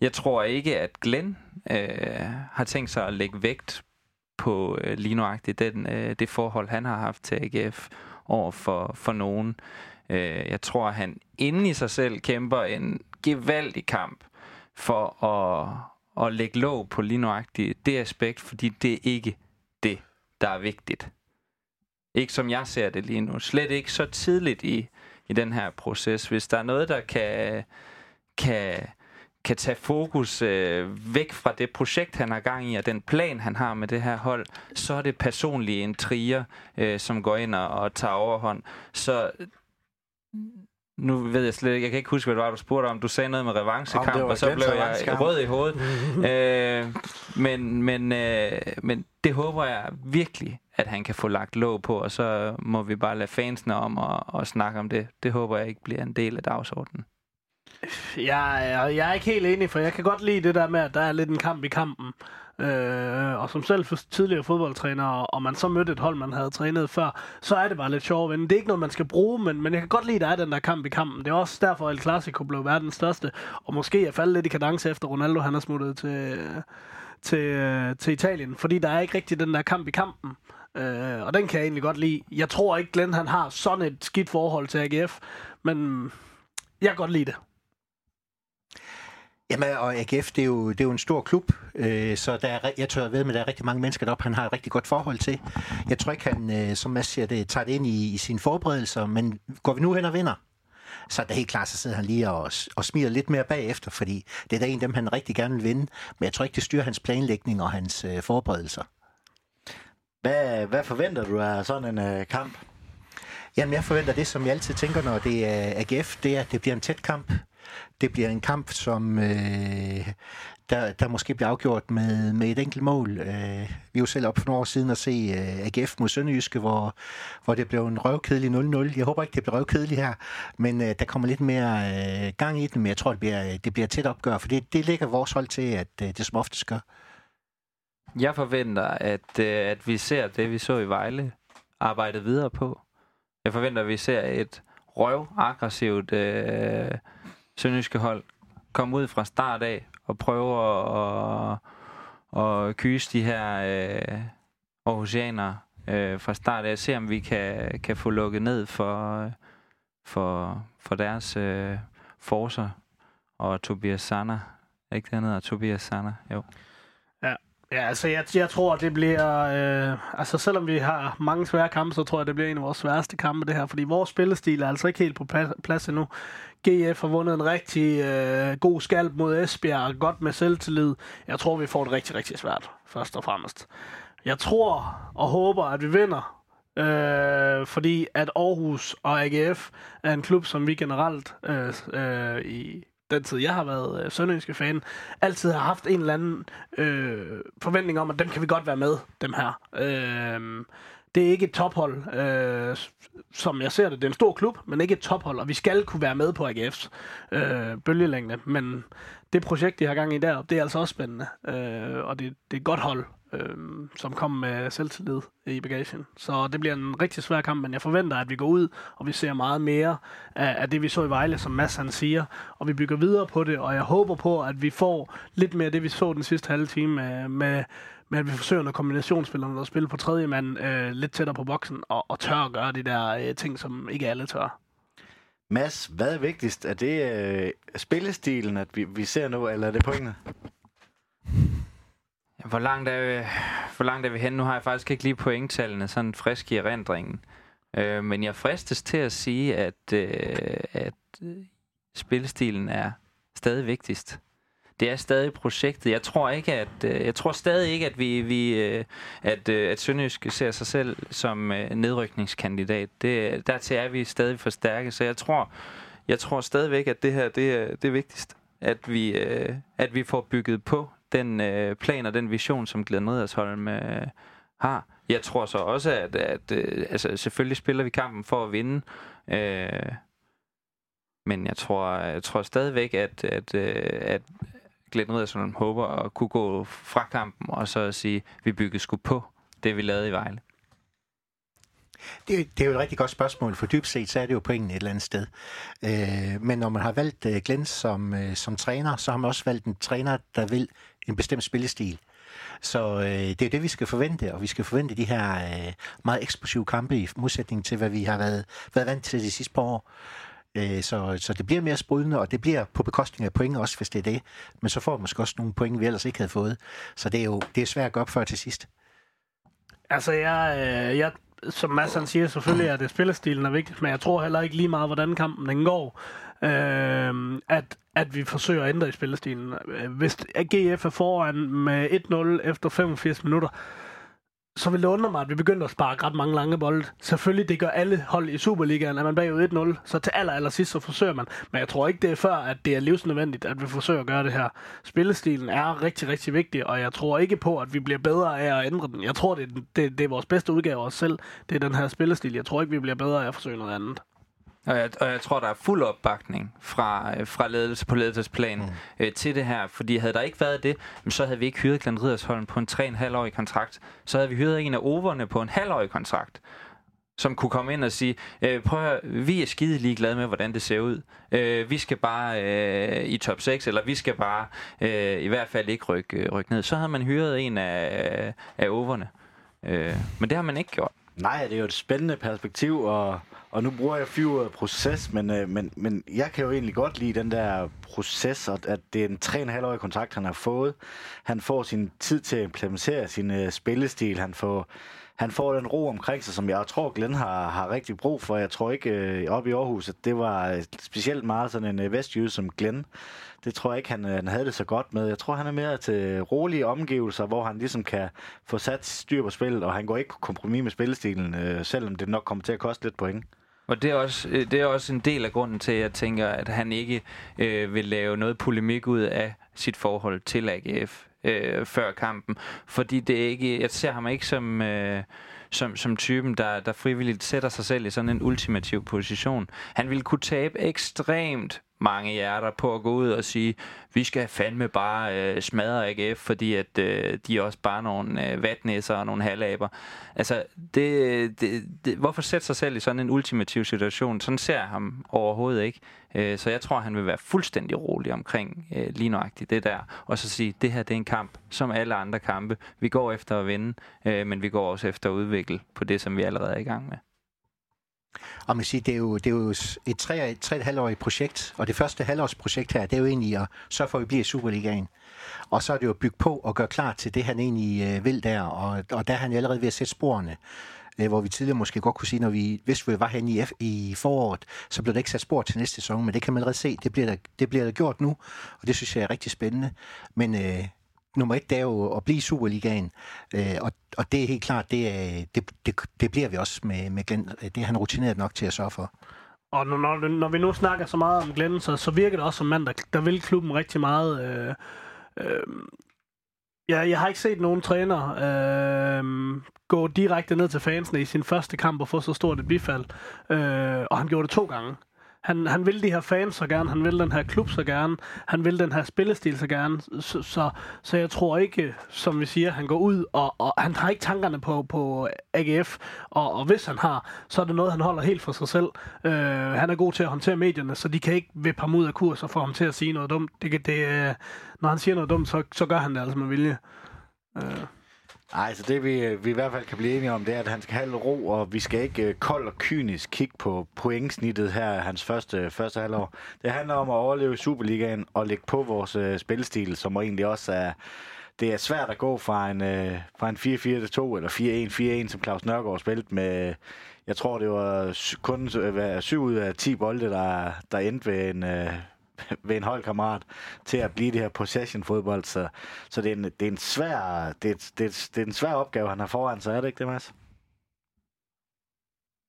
Jeg tror ikke, at Glenn øh, har tænkt sig at lægge vægt på øh, lige nuagtigt den, øh, det forhold, han har haft til AGF over for, for nogen. Øh, jeg tror, at han inde i sig selv kæmper en gevaldig kamp for at, at lægge låg på lige nøjagtigt det aspekt, fordi det er ikke det, der er vigtigt. Ikke som jeg ser det lige nu. Slet ikke så tidligt i, i den her proces. Hvis der er noget, der kan, kan, kan tage fokus øh, væk fra det projekt, han har gang i, og den plan, han har med det her hold, så er det personlige intriger, øh, som går ind og, og tager overhånd. Så nu ved jeg slet ikke, jeg kan ikke huske, hvad det var, du spurgte om. Du sagde noget med revanchekamp, og så blev jeg rød i hovedet. (laughs) øh, men, men, øh, men det håber jeg virkelig, at han kan få lagt låg på, og så må vi bare lade fansene om at, at snakke om det. Det håber jeg ikke bliver en del af dagsordenen. Jeg, jeg, jeg er ikke helt enig, for jeg kan godt lide det der med, at der er lidt en kamp i kampen. Øh, og som selv tidligere fodboldtræner, og man så mødte et hold, man havde trænet før, så er det bare lidt sjovt Det er ikke noget, man skal bruge, men, men jeg kan godt lide, at der er den der kamp i kampen. Det er også derfor, at El Clasico blev verdens største, og måske er faldet lidt i kadence efter Ronaldo, han er smuttet til, til, til Italien, fordi der er ikke rigtig den der kamp i kampen. Øh, og den kan jeg egentlig godt lide. Jeg tror ikke, Glenn han har sådan et skidt forhold til AGF, men jeg kan godt lide det. Jamen, og AGF, det er jo, det er jo en stor klub, øh, så der er, jeg tror, jeg ved, at der er rigtig mange mennesker deroppe, han har et rigtig godt forhold til. Jeg tror ikke, han, øh, som Mads siger, det, tager det ind i, i sine forberedelser, men går vi nu hen og vinder, så er det helt klart, så sidder han lige og, og smiler lidt mere bagefter, fordi det er da en af dem, han rigtig gerne vil vinde, men jeg tror ikke, det styrer hans planlægning og hans øh, forberedelser. Hvad, hvad forventer du af sådan en øh, kamp? Jamen, jeg forventer det, som jeg altid tænker, når det er AGF, det er, at det bliver en tæt kamp. Det bliver en kamp, som øh, der, der måske bliver afgjort med, med et enkelt mål. Øh, vi er jo selv op for nogle år siden at se øh, AGF mod Sønderjyske, hvor, hvor det blev en røvkedelig 0-0. Jeg håber ikke, det bliver røvkedelig her, men øh, der kommer lidt mere øh, gang i den, men jeg tror, det bliver, det bliver tæt opgør, for det, det ligger vores hold til, at øh, det som oftest gør. Jeg forventer, at, øh, at vi ser det, vi så i Vejle, arbejde videre på. Jeg forventer, at vi ser et røv aggressivt øh, sønderjyske hold komme ud fra start af og prøve at, at, at kyse de her øh, Aarhusianere øh, fra start af. Se om vi kan, kan få lukket ned for, for, for deres øh, forser og Tobias Sanner. Ikke det, han hedder? Tobias Sander, jo. Ja, Ja, altså jeg, jeg tror, det bliver... Øh, altså selvom vi har mange svære kampe, så tror jeg, det bliver en af vores sværeste kampe, det her. Fordi vores spillestil er altså ikke helt på plads endnu. GF har vundet en rigtig øh, god skalp mod Esbjerg, godt med selvtillid. Jeg tror, vi får det rigtig, rigtig svært, først og fremmest. Jeg tror og håber, at vi vinder, øh, fordi at Aarhus og AGF er en klub, som vi generelt øh, øh, i den tid, jeg har været øh, sønderjyske fan, altid har haft en eller anden øh, forventning om, at dem kan vi godt være med, dem her. Øh, det er ikke et tophold, øh, som jeg ser det. Det er en stor klub, men ikke et tophold, og vi skal kunne være med på AGF's øh, bølgelængde. Men det projekt, de har gang i der, det er altså også spændende, øh, og det, det er et godt hold øh, som kom med selvtillid i bagagen. Så det bliver en rigtig svær kamp, men jeg forventer, at vi går ud, og vi ser meget mere af, af det, vi så i Vejle, som Mads han siger, og vi bygger videre på det, og jeg håber på, at vi får lidt mere af det, vi så den sidste halve time med, med at vi forsøger, når kombinationsspillerne der spiller på tredje mand øh, lidt tættere på boksen, og, og tør at gøre de der øh, ting, som ikke alle tør. Mads, hvad er vigtigst? Er det øh, spillestilen, at vi, vi ser nu, eller er det pointene? Hvor langt, er, hvor langt er vi hen? Nu har jeg faktisk ikke lige pointtallene sådan frisk i erindringen. Øh, men jeg fristes til at sige, at, øh, at øh, spillestilen er stadig vigtigst. Det er stadig projektet. Jeg tror ikke, at øh, jeg tror stadig ikke, at vi, vi øh, at, øh, at Sønderjysk ser sig selv som nedrykningskandidat. Det, dertil er vi stadig for stærke, så jeg tror, jeg tror stadigvæk, at det her det er det vigtigst At vi, at vi får bygget på den plan og den vision, som Glenn Redersholm har. Jeg tror så også, at, at altså, selvfølgelig spiller vi kampen for at vinde. Øh, men jeg tror, jeg tror stadigvæk, at, at, at Glenn Riddersholm håber at kunne gå fra kampen og så sige, at vi byggede sgu på det, vi lavede i Vejle. Det, det er jo et rigtig godt spørgsmål, for dybt set, så er det jo pointen et eller andet sted. Øh, men når man har valgt øh, Glenn som, øh, som træner, så har man også valgt en træner, der vil en bestemt spillestil. Så øh, det er det, vi skal forvente, og vi skal forvente de her øh, meget eksplosive kampe i modsætning til, hvad vi har været, været vant til de sidste par år. Øh, så, så det bliver mere sprudende, og det bliver på bekostning af point også, hvis det er det. Men så får man måske også nogle point, vi ellers ikke havde fået. Så det er jo det er svært at gå op før til sidst. Altså, jeg, øh, jeg som Mads han siger, selvfølgelig er det spillestilen er vigtigt, men jeg tror heller ikke lige meget, hvordan kampen den går, øh, at, at vi forsøger at ændre i spillestilen. Øh, hvis GF er foran med 1-0 efter 85 minutter, så vil det undre mig, at vi begyndte at spare ret mange lange bolde. Selvfølgelig, det gør alle hold i Superligaen. at man bagud 1-0, så til aller, aller sidst, så forsøger man. Men jeg tror ikke, det er før, at det er livsnødvendigt, at vi forsøger at gøre det her. Spillestilen er rigtig, rigtig vigtig, og jeg tror ikke på, at vi bliver bedre af at ændre den. Jeg tror, det er, det, det er vores bedste udgave af os selv. Det er den her spillestil. Jeg tror ikke, vi bliver bedre af at forsøge noget andet. Og jeg, og jeg tror, der er fuld opbakning fra, øh, fra ledelse på ledelsesplan mm. øh, til det her. Fordi havde der ikke været det, så havde vi ikke hyret Glenn Riddersholm på en 3,5-årig kontrakt. Så havde vi hyret en af overne på en halvårig kontrakt som kunne komme ind og sige, øh, prøv at høre, vi er skide ligeglade med, hvordan det ser ud. Øh, vi skal bare øh, i top 6, eller vi skal bare øh, i hvert fald ikke rykke, øh, rykke ned. Så havde man hyret en af, af overne. Øh, men det har man ikke gjort. Nej, det er jo et spændende perspektiv, og og nu bruger jeg fyret proces, men, øh, men, men jeg kan jo egentlig godt lide den der proces, og at det er en 3,5-årig kontrakt, han har fået. Han får sin tid til at implementere sin øh, spillestil. Han får, han får den ro omkring sig, som jeg tror, Glenn har, har rigtig brug for. Jeg tror ikke øh, op i Aarhus, at det var øh, specielt meget sådan en øh, vestjyde som Glenn. Det tror jeg ikke, han, øh, han havde det så godt med. Jeg tror, han er mere til rolige omgivelser, hvor han ligesom kan få sat styr på spillet, og han går ikke på kompromis med spillestilen, øh, selvom det nok kommer til at koste lidt point. Og det er, også, øh, det er også en del af grunden til, at jeg tænker, at han ikke øh, vil lave noget polemik ud af sit forhold til AGF øh, før kampen. Fordi det er ikke, jeg ser ham ikke som... Øh, som, som typen, der, der frivilligt sætter sig selv i sådan en ultimativ position. Han ville kunne tabe ekstremt mange hjerter på at gå ud og sige, vi skal fandme bare øh, smadre AGF, fordi at øh, de er også bare nogle øh, vatnæsser og nogle halvaber. Altså, det, det, det, hvorfor sætte sig selv i sådan en ultimativ situation? Sådan ser jeg ham overhovedet ikke. Øh, så jeg tror, han vil være fuldstændig rolig omkring øh, lige nøjagtigt det der. Og så sige, det her det er en kamp, som alle andre kampe. Vi går efter at vinde, øh, men vi går også efter at udvikle på det, som vi allerede er i gang med. Og man siger, det er jo, det er jo et tre, tre et halvårigt projekt, og det første halvårsprojekt her, det er jo egentlig at sørge for, at vi bliver i Superligaen. Og så er det jo at bygge på og gøre klar til det, han egentlig øh, vil der, og, og der er han allerede ved at sætte sporene øh, hvor vi tidligere måske godt kunne sige, når vi, hvis vi var hen i, F, i foråret, så blev der ikke sat spor til næste sæson, men det kan man allerede se, det bliver der, det bliver der gjort nu, og det synes jeg er rigtig spændende. Men øh, nummer et, det er jo at blive Superligaen, øh, og, og det er helt klart, det, er, det, det, det bliver vi også med, med Glenn. Det er han rutineret nok til at sørge for. Og når, når, når vi nu snakker så meget om Glenn, så, så virker det også som mand, der, der vil klubben rigtig meget. Øh, øh, ja, jeg har ikke set nogen træner øh, gå direkte ned til fansene i sin første kamp og få så stort et bifald. Øh, og han gjorde det to gange. Han, han vil de her fans så gerne, han vil den her klub så gerne, han vil den her spillestil så gerne, så, så, så jeg tror ikke, som vi siger, han går ud, og, og han har ikke tankerne på, på AGF, og, og hvis han har, så er det noget, han holder helt for sig selv. Øh, han er god til at håndtere medierne, så de kan ikke vippe ham ud af kurs og få ham til at sige noget dumt. Det, det, øh, når han siger noget dumt, så, så gør han det altså med vilje. Øh. Nej, så det vi, øh, vi i hvert fald kan blive enige om, det er, at han skal have ro, og vi skal ikke øh, kold og kynisk kigge på pointsnittet her hans første, øh, første halvår. Det handler om at overleve i Superligaen og lægge på vores uh, spilstil, som egentlig også er... Det er svært at gå fra en, uh, fra en 4-4-2 eller 4-1-4-1, som Claus Nørgaard spillede med... Jeg tror, det var kun uh, 7 ud af 10 bolde, der, der endte ved en... Uh, (laughs) ved en holdkammerat til at blive det her possession-fodbold. Så, så det, er en, det, er en svær, det, er, det, er, det er en svær opgave, han har foran sig, er det ikke det, Mads?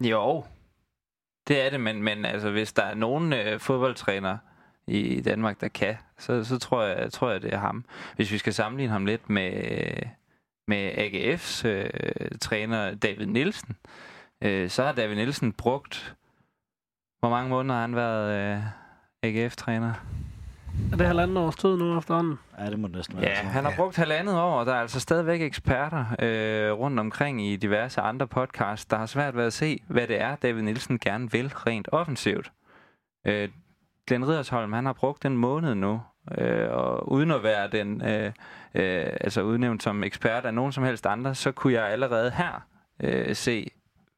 Jo, det er det, men, men altså, hvis der er nogen øh, fodboldtræner i Danmark, der kan, så, så tror, jeg, tror jeg, det er ham. Hvis vi skal sammenligne ham lidt med, med AGF's øh, træner David Nielsen, øh, så har David Nielsen brugt... Hvor mange måneder har han været... Øh, AGF-træner. Er det halvandet års tid nu efterhånden? Ja, det må det næsten være. Ja, han har brugt halvandet år, og der er altså stadigvæk eksperter øh, rundt omkring i diverse andre podcasts, der har svært ved at se, hvad det er, David Nielsen gerne vil rent offensivt. Øh, Glenn Ridersholm, han har brugt en måned nu, øh, og uden at være den, øh, øh, altså udnævnt som ekspert af nogen som helst andre, så kunne jeg allerede her øh, se,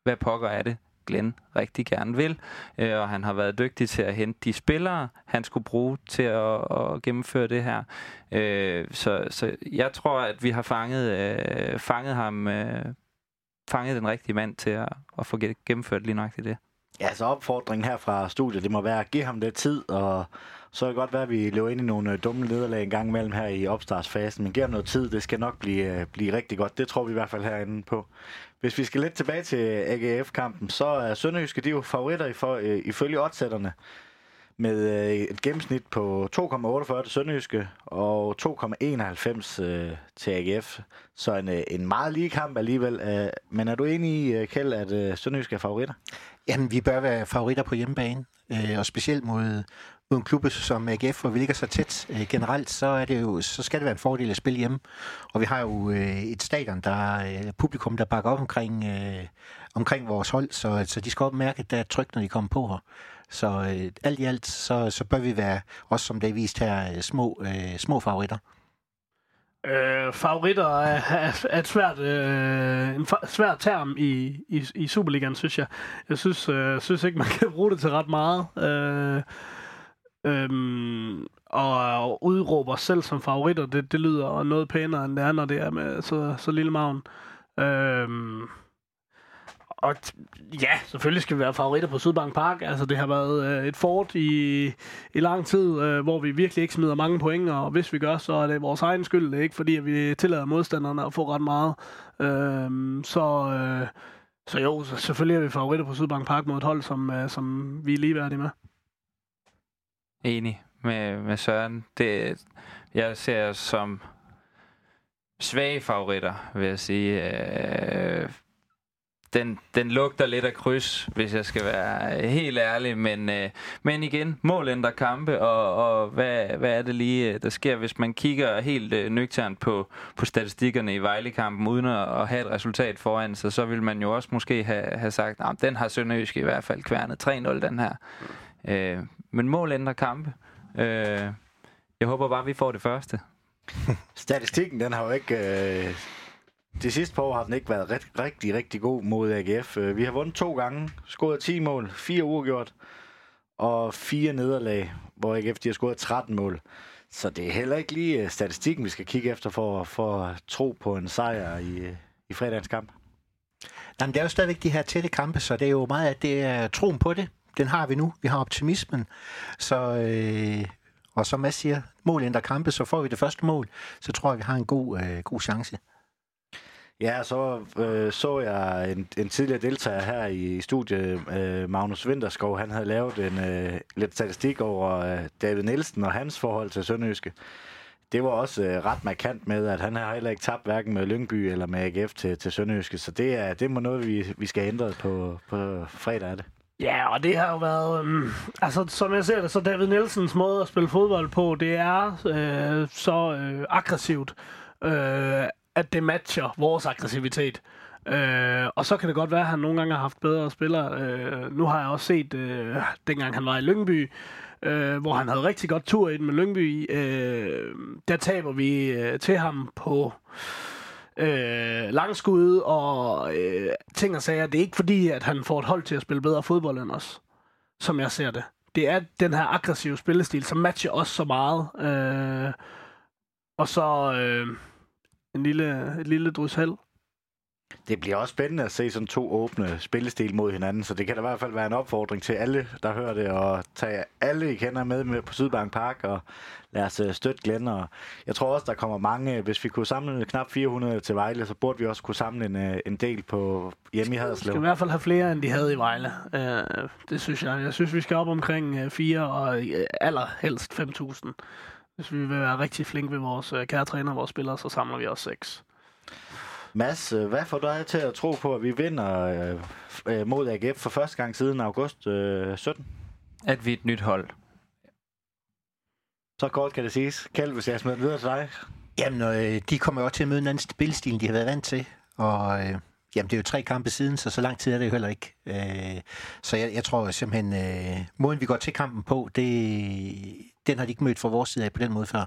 hvad pokker er det, Glenn rigtig gerne vil, øh, og han har været dygtig til at hente de spillere, han skulle bruge til at, at gennemføre det her. Øh, så, så jeg tror, at vi har fanget, øh, fanget ham, øh, fanget den rigtige mand til at, at få gennemført lige nøjagtigt det. Ja, så opfordringen her fra studiet, det må være at give ham det tid, og så er det godt være, at vi løber ind i nogle øh, dumme nederlag en gang imellem her i opstartsfasen, men giv ham noget tid, det skal nok blive, øh, blive rigtig godt. Det tror vi i hvert fald herinde på. Hvis vi skal lidt tilbage til AGF-kampen, så er Sønderjyske de jo favoritter i for, øh, ifølge oddsætterne med øh, et gennemsnit på 2,48 til Sønderjyske og 2,91 øh, til AGF. Så en, øh, en meget lige kamp alligevel. Øh, men er du enig i, øh, Kjeld, at øh, Sønderjyske er favoritter? Jamen, vi bør være favoritter på hjemmebane, øh, og specielt mod, mod en klub som AGF, hvor vi ligger så tæt øh, generelt, så, er det jo, så skal det være en fordel at spille hjemme. Og vi har jo øh, et stadion, der er øh, publikum, der bakker op omkring, øh, omkring vores hold, så, så de skal også mærke, at der er tryk, når de kommer på her. Så øh, alt i alt, så, så bør vi være, også som det er vist her, øh, små, øh, små favoritter. Øh, favoritter er, er, er et svært, øh, en svær term i, i, i Superligaen, synes jeg. Jeg synes, øh, synes ikke, man kan bruge det til ret meget. Øh, Øhm, og udråber selv som favoritter, det, det lyder noget pænere, end det er, når det er med så, så lille maven. Øhm, og ja, selvfølgelig skal vi være favoritter på Sydbank Park. Altså, det har været øh, et fort i, i lang tid, øh, hvor vi virkelig ikke smider mange point, og hvis vi gør, så er det vores egen skyld. Det er ikke fordi, at vi tillader modstanderne at få ret meget. Øhm, så, øh, så jo, så selvfølgelig er vi favoritter på Sydbank Park mod et hold, som, øh, som vi er ligeværdige med. Enig med, med Søren. Det, jeg ser som svage favoritter, vil jeg sige. Øh, den, den lugter lidt af kryds, hvis jeg skal være helt ærlig. Men, øh, men igen, mål ændrer kampe, og, og hvad, hvad er det lige, øh, der sker, hvis man kigger helt øh, nøgternt på, på statistikkerne i Vejle-kampen, uden at, at have et resultat foran sig, så vil man jo også måske have, have sagt, at den har Sønderjysk i hvert fald kværnet 3-0, den her. Øh, men mål ændrer kampe. Øh, jeg håber bare, vi får det første. (laughs) Statistikken, den har jo ikke... Øh de sidste par år har den ikke været ret, rigtig, rigtig god mod AGF. Øh, Vi har vundet to gange, scoret 10 mål, fire uafgjort og fire nederlag, hvor AGF de har scoret 13 mål. Så det er heller ikke lige øh, statistikken, vi skal kigge efter for, for at tro på en sejr i, øh, i fredagens kamp. Nej, men det er jo stadigvæk de her tætte kampe, så det er jo meget, at det er troen på det. Den har vi nu. Vi har optimismen. Så, øh, og som Mads siger, mål ændrer kampe, så får vi det første mål. Så tror jeg, vi har en god, øh, god chance. Ja, så øh, så jeg en, en tidligere deltager her i studiet, øh, Magnus Vinterskov, han havde lavet en øh, lidt statistik over øh, David Nielsen og hans forhold til Sønderjyske. Det var også øh, ret markant med, at han har heller ikke tabt hverken med Lyngby eller med AGF til, til Sønderjyske, så det er, det må noget, vi, vi skal ændre på, på fredag er det. Ja, og det har jo været... Um, altså, som jeg ser det, så David Nielsens måde at spille fodbold på, det er øh, så øh, aggressivt, øh, at det matcher vores aggressivitet. Øh, og så kan det godt være, at han nogle gange har haft bedre spillere. Øh, nu har jeg også set, øh, dengang han var i Lyngby, øh, hvor han havde rigtig godt tur i den med Lyngby, øh, der taber vi øh, til ham på øh, øh, langskud og øh, ting og sager. Det er ikke fordi, at han får et hold til at spille bedre fodbold end os, som jeg ser det. Det er den her aggressive spillestil, som matcher os så meget. Øh, og så øh, en lille, et lille drys held. Det bliver også spændende at se sådan to åbne spillestil mod hinanden, så det kan da i hvert fald være en opfordring til alle, der hører det, og tage alle, I kender med, med på Sydbank Park, og lad os øh, støtte Glenn. Og jeg tror også, der kommer mange, hvis vi kunne samle knap 400 til Vejle, så burde vi også kunne samle en, øh, en del på hjemme i Vi skal i Haderslev. hvert fald have flere, end de havde i Vejle. Øh, det synes jeg. Jeg synes, vi skal op omkring øh, 4 og øh, allerhelst 5.000. Hvis vi vil være rigtig flinke ved vores øh, kære træner og vores spillere, så samler vi også 6. Mads, øh, hvad får dig til at tro på, at vi vinder øh, øh, mod AGF for første gang siden august øh, 17? At vi er et nyt hold. Så kort kan det siges. Kjeld, hvis jeg smider videre til dig. Jamen, øh, de kommer jo også til at møde en anden spilstil, de har været vant til. Og øh, jamen, det er jo tre kampe siden, så så lang tid er det jo heller ikke. Øh, så jeg, jeg tror simpelthen, øh, måden vi går til kampen på, det, den har de ikke mødt fra vores side af på den måde før.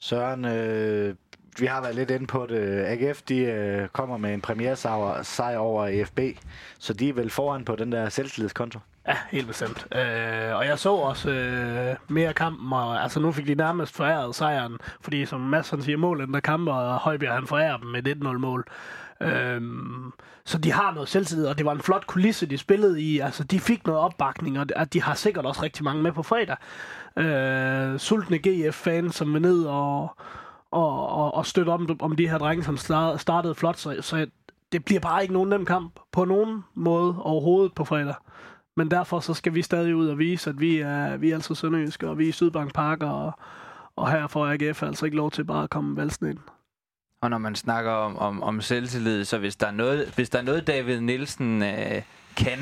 Søren, øh, vi har været lidt inde på det. AGF de, øh, kommer med en premiersejr sejr over EFB, så de er vel foran på den der selvtillidskonto. Ja, helt bestemt. Øh, og jeg så også øh, mere kampen, og altså nu fik de nærmest foræret sejren, fordi som Mads han siger, målet der kamper, og Højbjerg han forærer dem med 1-0 mål. Øhm, så de har noget selvtillid, og det var en flot kulisse, de spillede i. Altså, de fik noget opbakning, og at de har sikkert også rigtig mange med på fredag. Øh, sultne GF-fans, som vil ned og, og, og, og støtte om, om de her drenge, som star- startede flot. Så, så det bliver bare ikke nogen nem kamp på nogen måde overhovedet på fredag. Men derfor så skal vi stadig ud og vise, at vi er, vi er altså sønderjyske, og vi er i Sydbank Park, og, og her får AGF altså ikke lov til bare at komme valsen ind. Og når man snakker om, om, om selvtillid, så hvis der er noget, hvis der er noget David Nielsen øh, kan,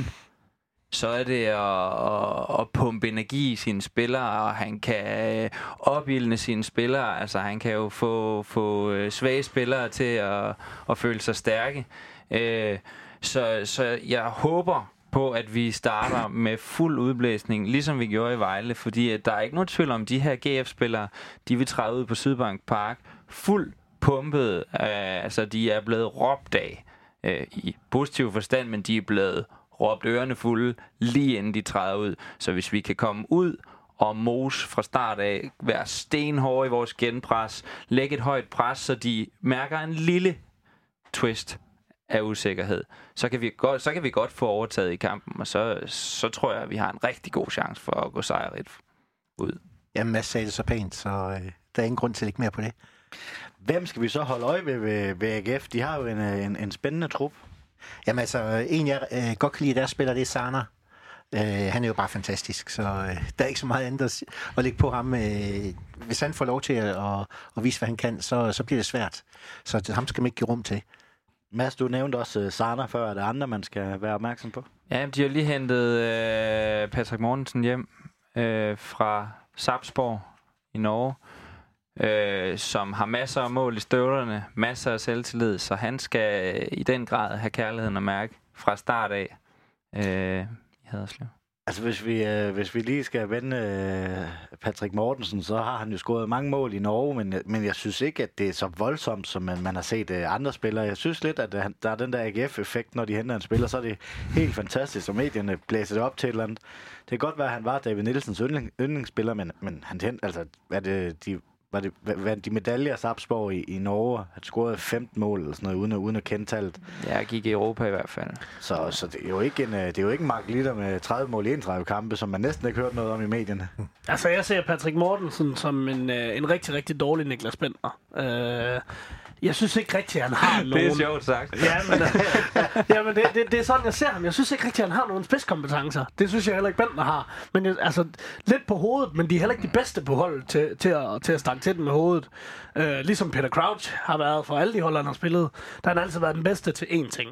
så er det at, at, at pumpe energi i sine spillere, og han kan øh, opildne sine spillere. Altså han kan jo få, få øh, svage spillere til at, at føle sig stærke. Øh, så, så jeg håber på, at vi starter med fuld udblæsning, ligesom vi gjorde i Vejle, fordi at der er ikke nogen tvivl om, de her GF-spillere, de vil træde ud på Sydbank Park fuld pumpet, øh, altså de er blevet råbt af øh, i positiv forstand, men de er blevet råbt ørerne fulde lige inden de træder ud. Så hvis vi kan komme ud og mos fra start af, være stenhårde i vores genpres, lægge et højt pres, så de mærker en lille twist af usikkerhed, så kan vi godt, så kan vi godt få overtaget i kampen, og så, så tror jeg, at vi har en rigtig god chance for at gå sejrigt ud. Jamen, Mads sagde det så pænt, så øh, der er ingen grund til at lægge mere på det. Hvem skal vi så holde øje ved ved, ved AGF? De har jo en, øh, en, en spændende trup. Jamen altså, en jeg øh, godt kan lide, der spiller, det er Sana. Øh, han er jo bare fantastisk, så øh, der er ikke så meget andet at, lægge på ham. Øh, hvis han får lov til at, at, at vise, hvad han kan, så, så bliver det svært. Så det, ham skal man ikke give rum til. Mads, du nævnte også uh, Sana før. Er der andre, man skal være opmærksom på? Ja, de har lige hentet øh, Patrick Mortensen hjem øh, fra Sapsborg i Norge, øh, som har masser af mål i støvlerne, masser af selvtillid, så han skal øh, i den grad have kærligheden at mærke fra start af øh, i Haderslev. Altså, hvis vi, øh, hvis vi lige skal vende øh, Patrick Mortensen, så har han jo scoret mange mål i Norge, men, men jeg synes ikke, at det er så voldsomt, som man, man har set øh, andre spillere. Jeg synes lidt, at øh, der, der er den der AGF-effekt, når de henter en spiller, så er det helt fantastisk, og medierne blæser det op til et eller andet. Det kan godt være, at han var David Nielsens yndling, yndlingsspiller, men, men han, altså, er det, de var det, hvad, de medaljer Sapsborg i, i Norge. Han scorede 15 mål eller sådan noget, uden uden at kende tallet. Ja, jeg gik i Europa i hvert fald. Så, så det er jo ikke en, øh, det er jo ikke en Mark Litter med 30 mål i 31 kampe, som man næsten ikke hørt noget om i medierne. (laughs) Altså, jeg ser Patrick Mortensen som en, øh, en rigtig, rigtig dårlig Niklas Bentner. Øh, jeg synes ikke rigtigt, han har nogen... (laughs) Det er sjovt sagt. Ja, men, ja, men det, det, det, er sådan, jeg ser ham. Jeg synes ikke rigtigt, han har nogen spidskompetencer. Det synes jeg heller ikke, Bentner har. Men jeg, altså, lidt på hovedet, men de er heller ikke de bedste på holdet til, til, at, til at stange til den med hovedet. Øh, ligesom Peter Crouch har været for alle de hold, han har spillet. Der har han altid været den bedste til én ting.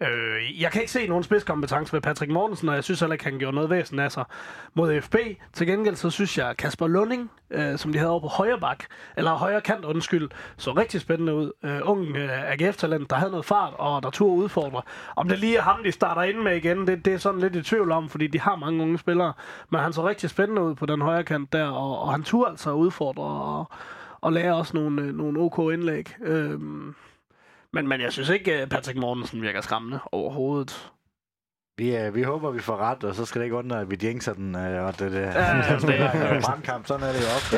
Øh, jeg kan ikke se nogen spidskompetence ved Patrick Mortensen, og jeg synes heller ikke, han gjorde noget væsen af sig mod FB. Til gengæld så synes jeg, Kasper Lunding, øh, som de havde over på højre bak, eller højre kant, undskyld, så rigtig spændende ud. Øh, ung øh, AGF-talent, der havde noget fart, og der turde udfordre. Om det lige er ham, de starter ind med igen, det, det er sådan lidt i tvivl om, fordi de har mange unge spillere. Men han så rigtig spændende ud på den højre kant der, og, og han turde altså udfordre og, og lære også nogle, øh, nogle OK indlæg. Øh, men, men jeg synes ikke, at Patrick Mortensen virker skræmmende overhovedet. Vi, uh, vi håber, vi får ret, og så skal det ikke undre, at vi jinxer den. Uh, og det, det, ja, det er (laughs) brandkamp, sådan er det jo ofte.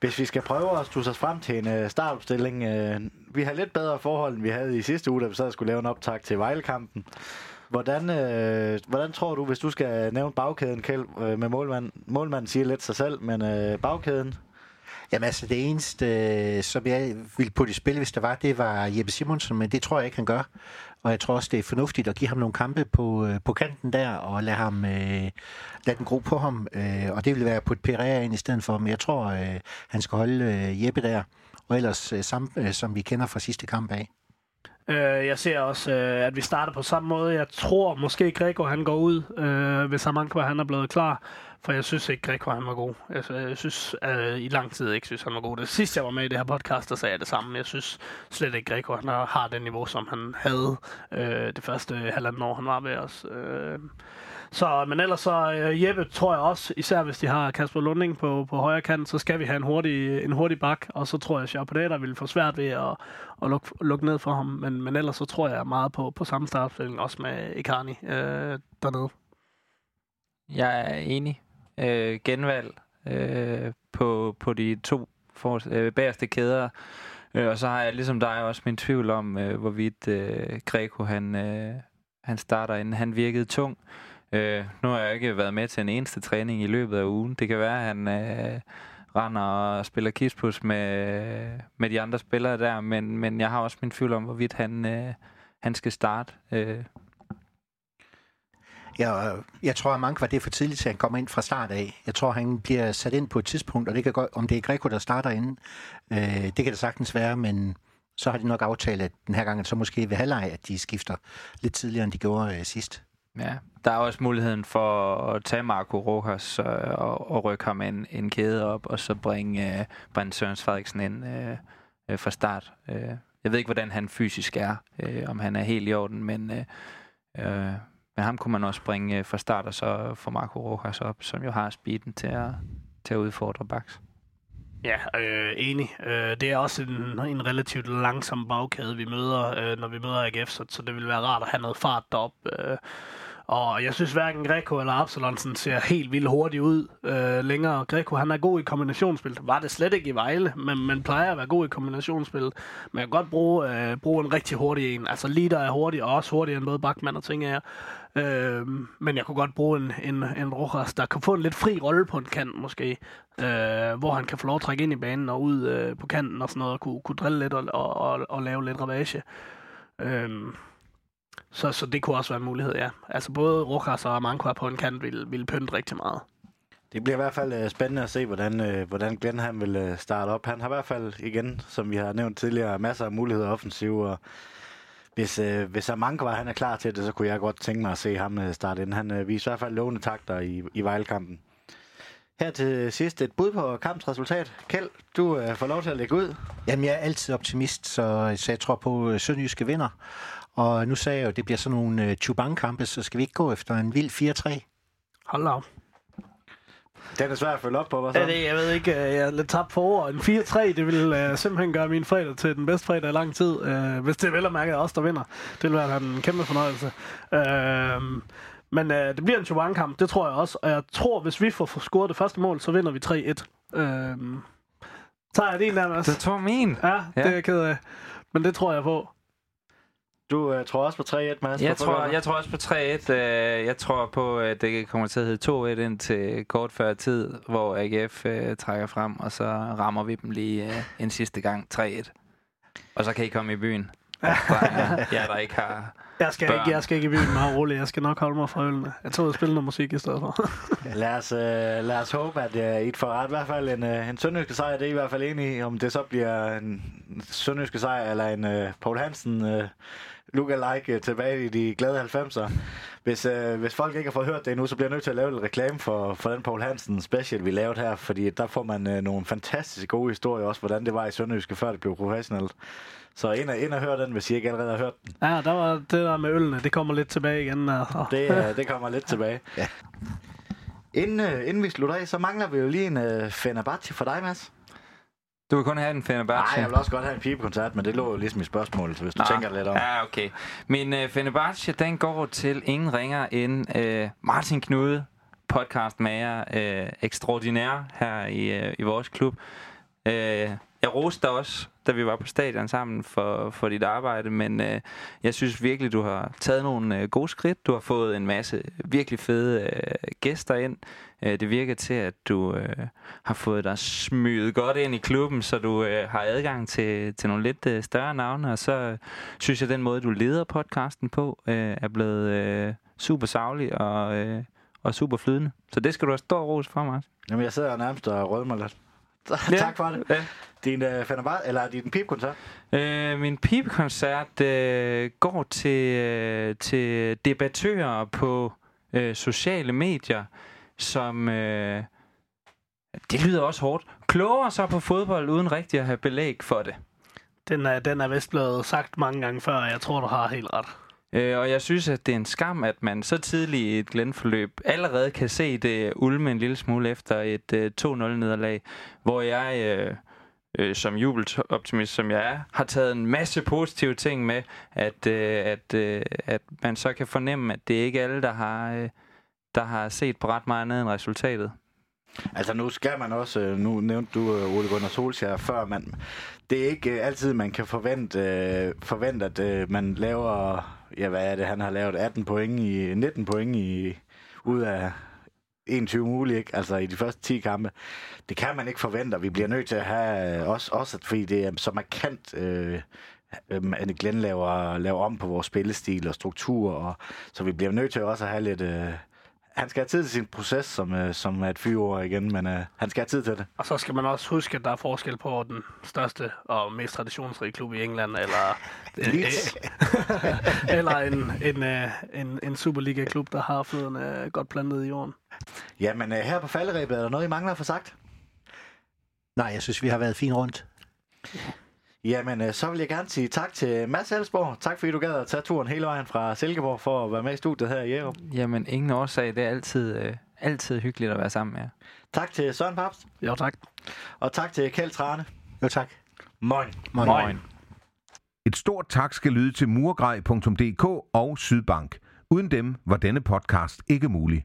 Hvis vi skal prøve at stusse os frem til en uh, startopstilling. Uh, vi har lidt bedre forhold, end vi havde i sidste uge, da vi så skulle lave en optag til Vejlekampen. Hvordan, øh, hvordan tror du, hvis du skal nævne bagkæden, Kjeld, øh, med målmanden? Målmanden siger lidt sig selv, men øh, bagkæden? Jamen altså, det eneste, øh, som jeg ville putte i spil, hvis der var, det var Jeppe Simonsen, men det tror jeg ikke, han gør. Og jeg tror også, det er fornuftigt at give ham nogle kampe på, øh, på kanten der, og lade, ham, øh, lade den gro på ham. Øh, og det vil være på et Pereira ind i stedet for, men jeg tror, øh, han skal holde øh, Jeppe der. Og ellers øh, samme, øh, som vi kender fra sidste kamp af. Øh, jeg ser også, øh, at vi starter på samme måde. Jeg tror måske, Gregor han går ud, øh, hvis Amankwa han er blevet klar. For jeg synes ikke, Gregor han var god. Jeg, jeg synes øh, i lang tid ikke synes, han var god. Det sidste, jeg var med i det her podcast, der sagde jeg det samme. Jeg synes slet ikke, Gregor han har det niveau, som han havde øh, det første halvandet år, han var ved os. Øh, så, men ellers så uh, Jeppe tror jeg også, især hvis de har Kasper Lunding på, på højre kant, så skal vi have en hurtig, en hurtig bak, og så tror jeg, at Chapelet, der vil få svært ved at, at lukke, lukke ned for ham. Men, men ellers så tror jeg meget på, på samme startopstilling, også med Ikani øh, dernede. Jeg er enig. Øh, genvalg øh, på, på de to for, øh, bagerste kæder. Øh, og så har jeg ligesom dig også min tvivl om, øh, hvorvidt øh, Greco han, øh, han starter inden. Han virkede tung. Øh, nu har jeg ikke været med til en eneste træning i løbet af ugen. Det kan være, at han øh, render og spiller kispus med, med de andre spillere der, men, men jeg har også min tvivl om, hvorvidt han, øh, han skal starte. Øh. Ja, jeg tror, at mange var det for tidligt, at han kommer ind fra start af. Jeg tror, han bliver sat ind på et tidspunkt, og det kan godt, om det er Greco, der starter inden, øh, det kan det sagtens være, men så har de nok aftalt, at den her gang så måske ved halvleg, at de skifter lidt tidligere, end de gjorde øh, sidst. Ja, der er også muligheden for at tage Marco Rojas øh, og, og rykke ham en, en kæde op, og så bringe øh, Brent Sørens Frederiksen ind øh, øh, fra start. Øh, jeg ved ikke, hvordan han fysisk er, øh, om han er helt i orden, men, øh, øh, men ham kunne man også bringe øh, fra start, og så få Marco Rojas op, som jo har speeden til at, til at udfordre Bax. Ja, øh, enig. Øh, det er også en, en relativt langsom bagkæde, vi møder, øh, når vi møder AGF, så, så det vil være rart at have noget fart derop. Øh, og jeg synes hverken Greco eller Absalonsen ser helt vildt hurtigt ud øh, længere. Greco han er god i kombinationsspil. Var det slet ikke i Vejle, men man plejer at være god i kombinationsspil. Man kan godt bruge, øh, bruge en rigtig hurtig en. Altså Lider er hurtig, og også hurtigere end både Bachmann og ting er. Øh, men jeg kunne godt bruge en, en, en Rojas, der kan få en lidt fri rolle på en kant måske. Øh, hvor han kan få lov at trække ind i banen og ud øh, på kanten og sådan noget, og kunne, kunne drille lidt og, og, og, og lave lidt ravage. Øh, så, så det kunne også være en mulighed, ja. Altså både Rojas og Manqua på en kant ville, ville pynte rigtig meget. Det bliver i hvert fald uh, spændende at se, hvordan, uh, hvordan Glenn han vil uh, starte op. Han har i hvert fald igen, som vi har nævnt tidligere, masser af muligheder offensiv, og hvis, uh, hvis Amankwa han er klar til det, så kunne jeg godt tænke mig at se ham starte ind. Han uh, viser i hvert fald lovende takter i, i Vejlekampen. Her til sidst et bud på kampens resultat. Kjeld, du får lov til at lægge ud. Jamen, jeg er altid optimist, så, så jeg tror på, uh, Sønderjyske vinder. Og nu sagde jeg jo, at det bliver sådan nogle uh, Chuban-kampe, så skal vi ikke gå efter en vild 4-3? Hold op. Den er svær at følge op på, hvad så? Ja, det, jeg ved ikke, øh, jeg er lidt tabt for ord. En 4-3, det vil uh, simpelthen gøre min fredag til den bedste fredag i lang tid. Uh, hvis det er vel at mærke os, der vinder. Det vil være en kæmpe fornøjelse. Uh, men uh, det bliver en Chuban-kamp, det tror jeg også. Og jeg tror, hvis vi får scoret det første mål, så vinder vi 3-1. Uh, tager jeg din Mads? Du tror min? Ja, Ja. det er jeg ked af. Men det tror jeg på. Du uh, tror også på 3-1, Mads? Jeg tror, jeg tror også på 3-1. Øh, Jeg tror på, at det kommer til at hedde 2-1 ind til kort før tid, hvor AGF øh, trækker frem, og så rammer vi dem lige øh, en sidste gang 3-1. Og så kan I komme i byen. (laughs) Jeg der ikke har... Jeg skal, Børn. ikke, jeg skal ikke i byen meget roligt. Jeg skal nok holde mig fra ølene. Jeg tager ud og spille noget musik i stedet for. (laughs) Lad os, uh, lad os håbe, at uh, I får ret. I hvert fald en, uh, en sønderjyske sejr, det er I i hvert fald enige i. Om det så bliver en sønderjyske sejr, eller en uh, Paul Hansen uh, lookalike uh, tilbage i de glade 90'er. Hvis, uh, hvis folk ikke har fået hørt det endnu, så bliver jeg nødt til at lave lidt reklame for, for den Paul Hansen special, vi lavede her. Fordi der får man uh, nogle fantastisk gode historier også, hvordan det var i Sønderjyske, før det blev professionelt. Så ind og, ind og hør den, hvis I ikke allerede har hørt den. ja, der var det der med ølene. Det kommer lidt tilbage igen. Altså. Det, uh, det kommer lidt tilbage. Ja. Inden, uh, inden vi slutter af, så mangler vi jo lige en uh, Fenerbahce for dig, Mads. Du vil kun have den Fenerbahce. Nej, jeg vil også godt have en pibekoncert, men det lå jo ligesom i spørgsmålet, så hvis du Nå, tænker lidt om. Ja, okay. Min uh, Fenerbahce, den går til ingen ringer end uh, Martin Knude, podcastmager, uh, ekstraordinær her i, uh, i vores klub. Uh, jeg roste dig også, da vi var på stadion sammen for, for dit arbejde, men uh, jeg synes virkelig, du har taget nogle uh, gode skridt. Du har fået en masse virkelig fede uh, gæster ind. Uh, det virker til, at du uh, har fået dig smyget godt ind i klubben, så du uh, har adgang til, til nogle lidt uh, større navne, og så øh, synes jeg, den måde, du leder podcasten på, øh, er blevet øh, super savlig og, øh, og super flydende. Så det skal du have stor ros for, Martin. Jamen, jeg sidder nærmest og rødmer lidt. Ja. (laughs) tak for det. Ja. Din uh, Fenerbahce, eller din pibekoncert? Øh, min pibekoncert øh, går til, øh, til debattører på øh, sociale medier, som... Øh, det lyder også hårdt. Kloger sig på fodbold, uden rigtig at have belæg for det. Den er, den er vist blevet sagt mange gange før, og jeg tror, du har helt ret. Øh, og jeg synes, at det er en skam, at man så tidligt i et glendforløb allerede kan se det ulme en lille smule efter et øh, 2-0-nederlag, hvor jeg, øh, øh, som jubeloptimist som jeg er, har taget en masse positive ting med, at, øh, at, øh, at man så kan fornemme, at det ikke er alle, der har, øh, der har set på ret meget andet end resultatet. Altså, nu skal man også... Øh, nu nævnte du øh, Ole Gunnar Solskjaer før, man... Det er ikke øh, altid, man kan forvente, uh, forvente at man laver... Ja, hvad er det? Han har lavet 18 point i... 19 point i... Ud af 21 mulige, ikke? Altså i de første 10 kampe. Det kan man ikke forvente, og vi bliver nødt til at have... Også, også fordi det er så markant... Uh, at Glenn laver, laver om på vores spillestil og struktur, og, så vi bliver nødt til også at have lidt han skal have tid til sin proces, som, øh, som er et fyreord igen, men øh, han skal have tid til det. Og så skal man også huske, at der er forskel på den største og mest traditionsrige klub i England, eller, (laughs) Leeds. eller en, en, øh, en, en Superliga-klub, der har fødderne godt plantet i jorden. Jamen, øh, her på falderæbet, er der noget, I mangler at få sagt? Nej, jeg synes, vi har været fint rundt. Jamen, øh, så vil jeg gerne sige tak til Mads Elsborg. Tak fordi du gad at tage turen hele vejen fra Silkeborg for at være med i studiet her i Jerup. Jamen, ingen årsag. Det er altid, øh, altid hyggeligt at være sammen med jer. Tak til Søren Papst, Jo, tak. og tak til Kjeld Trane. Jo, tak. Moin. Moin. Moin. Et stort tak skal lyde til murgrej.dk og Sydbank. Uden dem var denne podcast ikke mulig.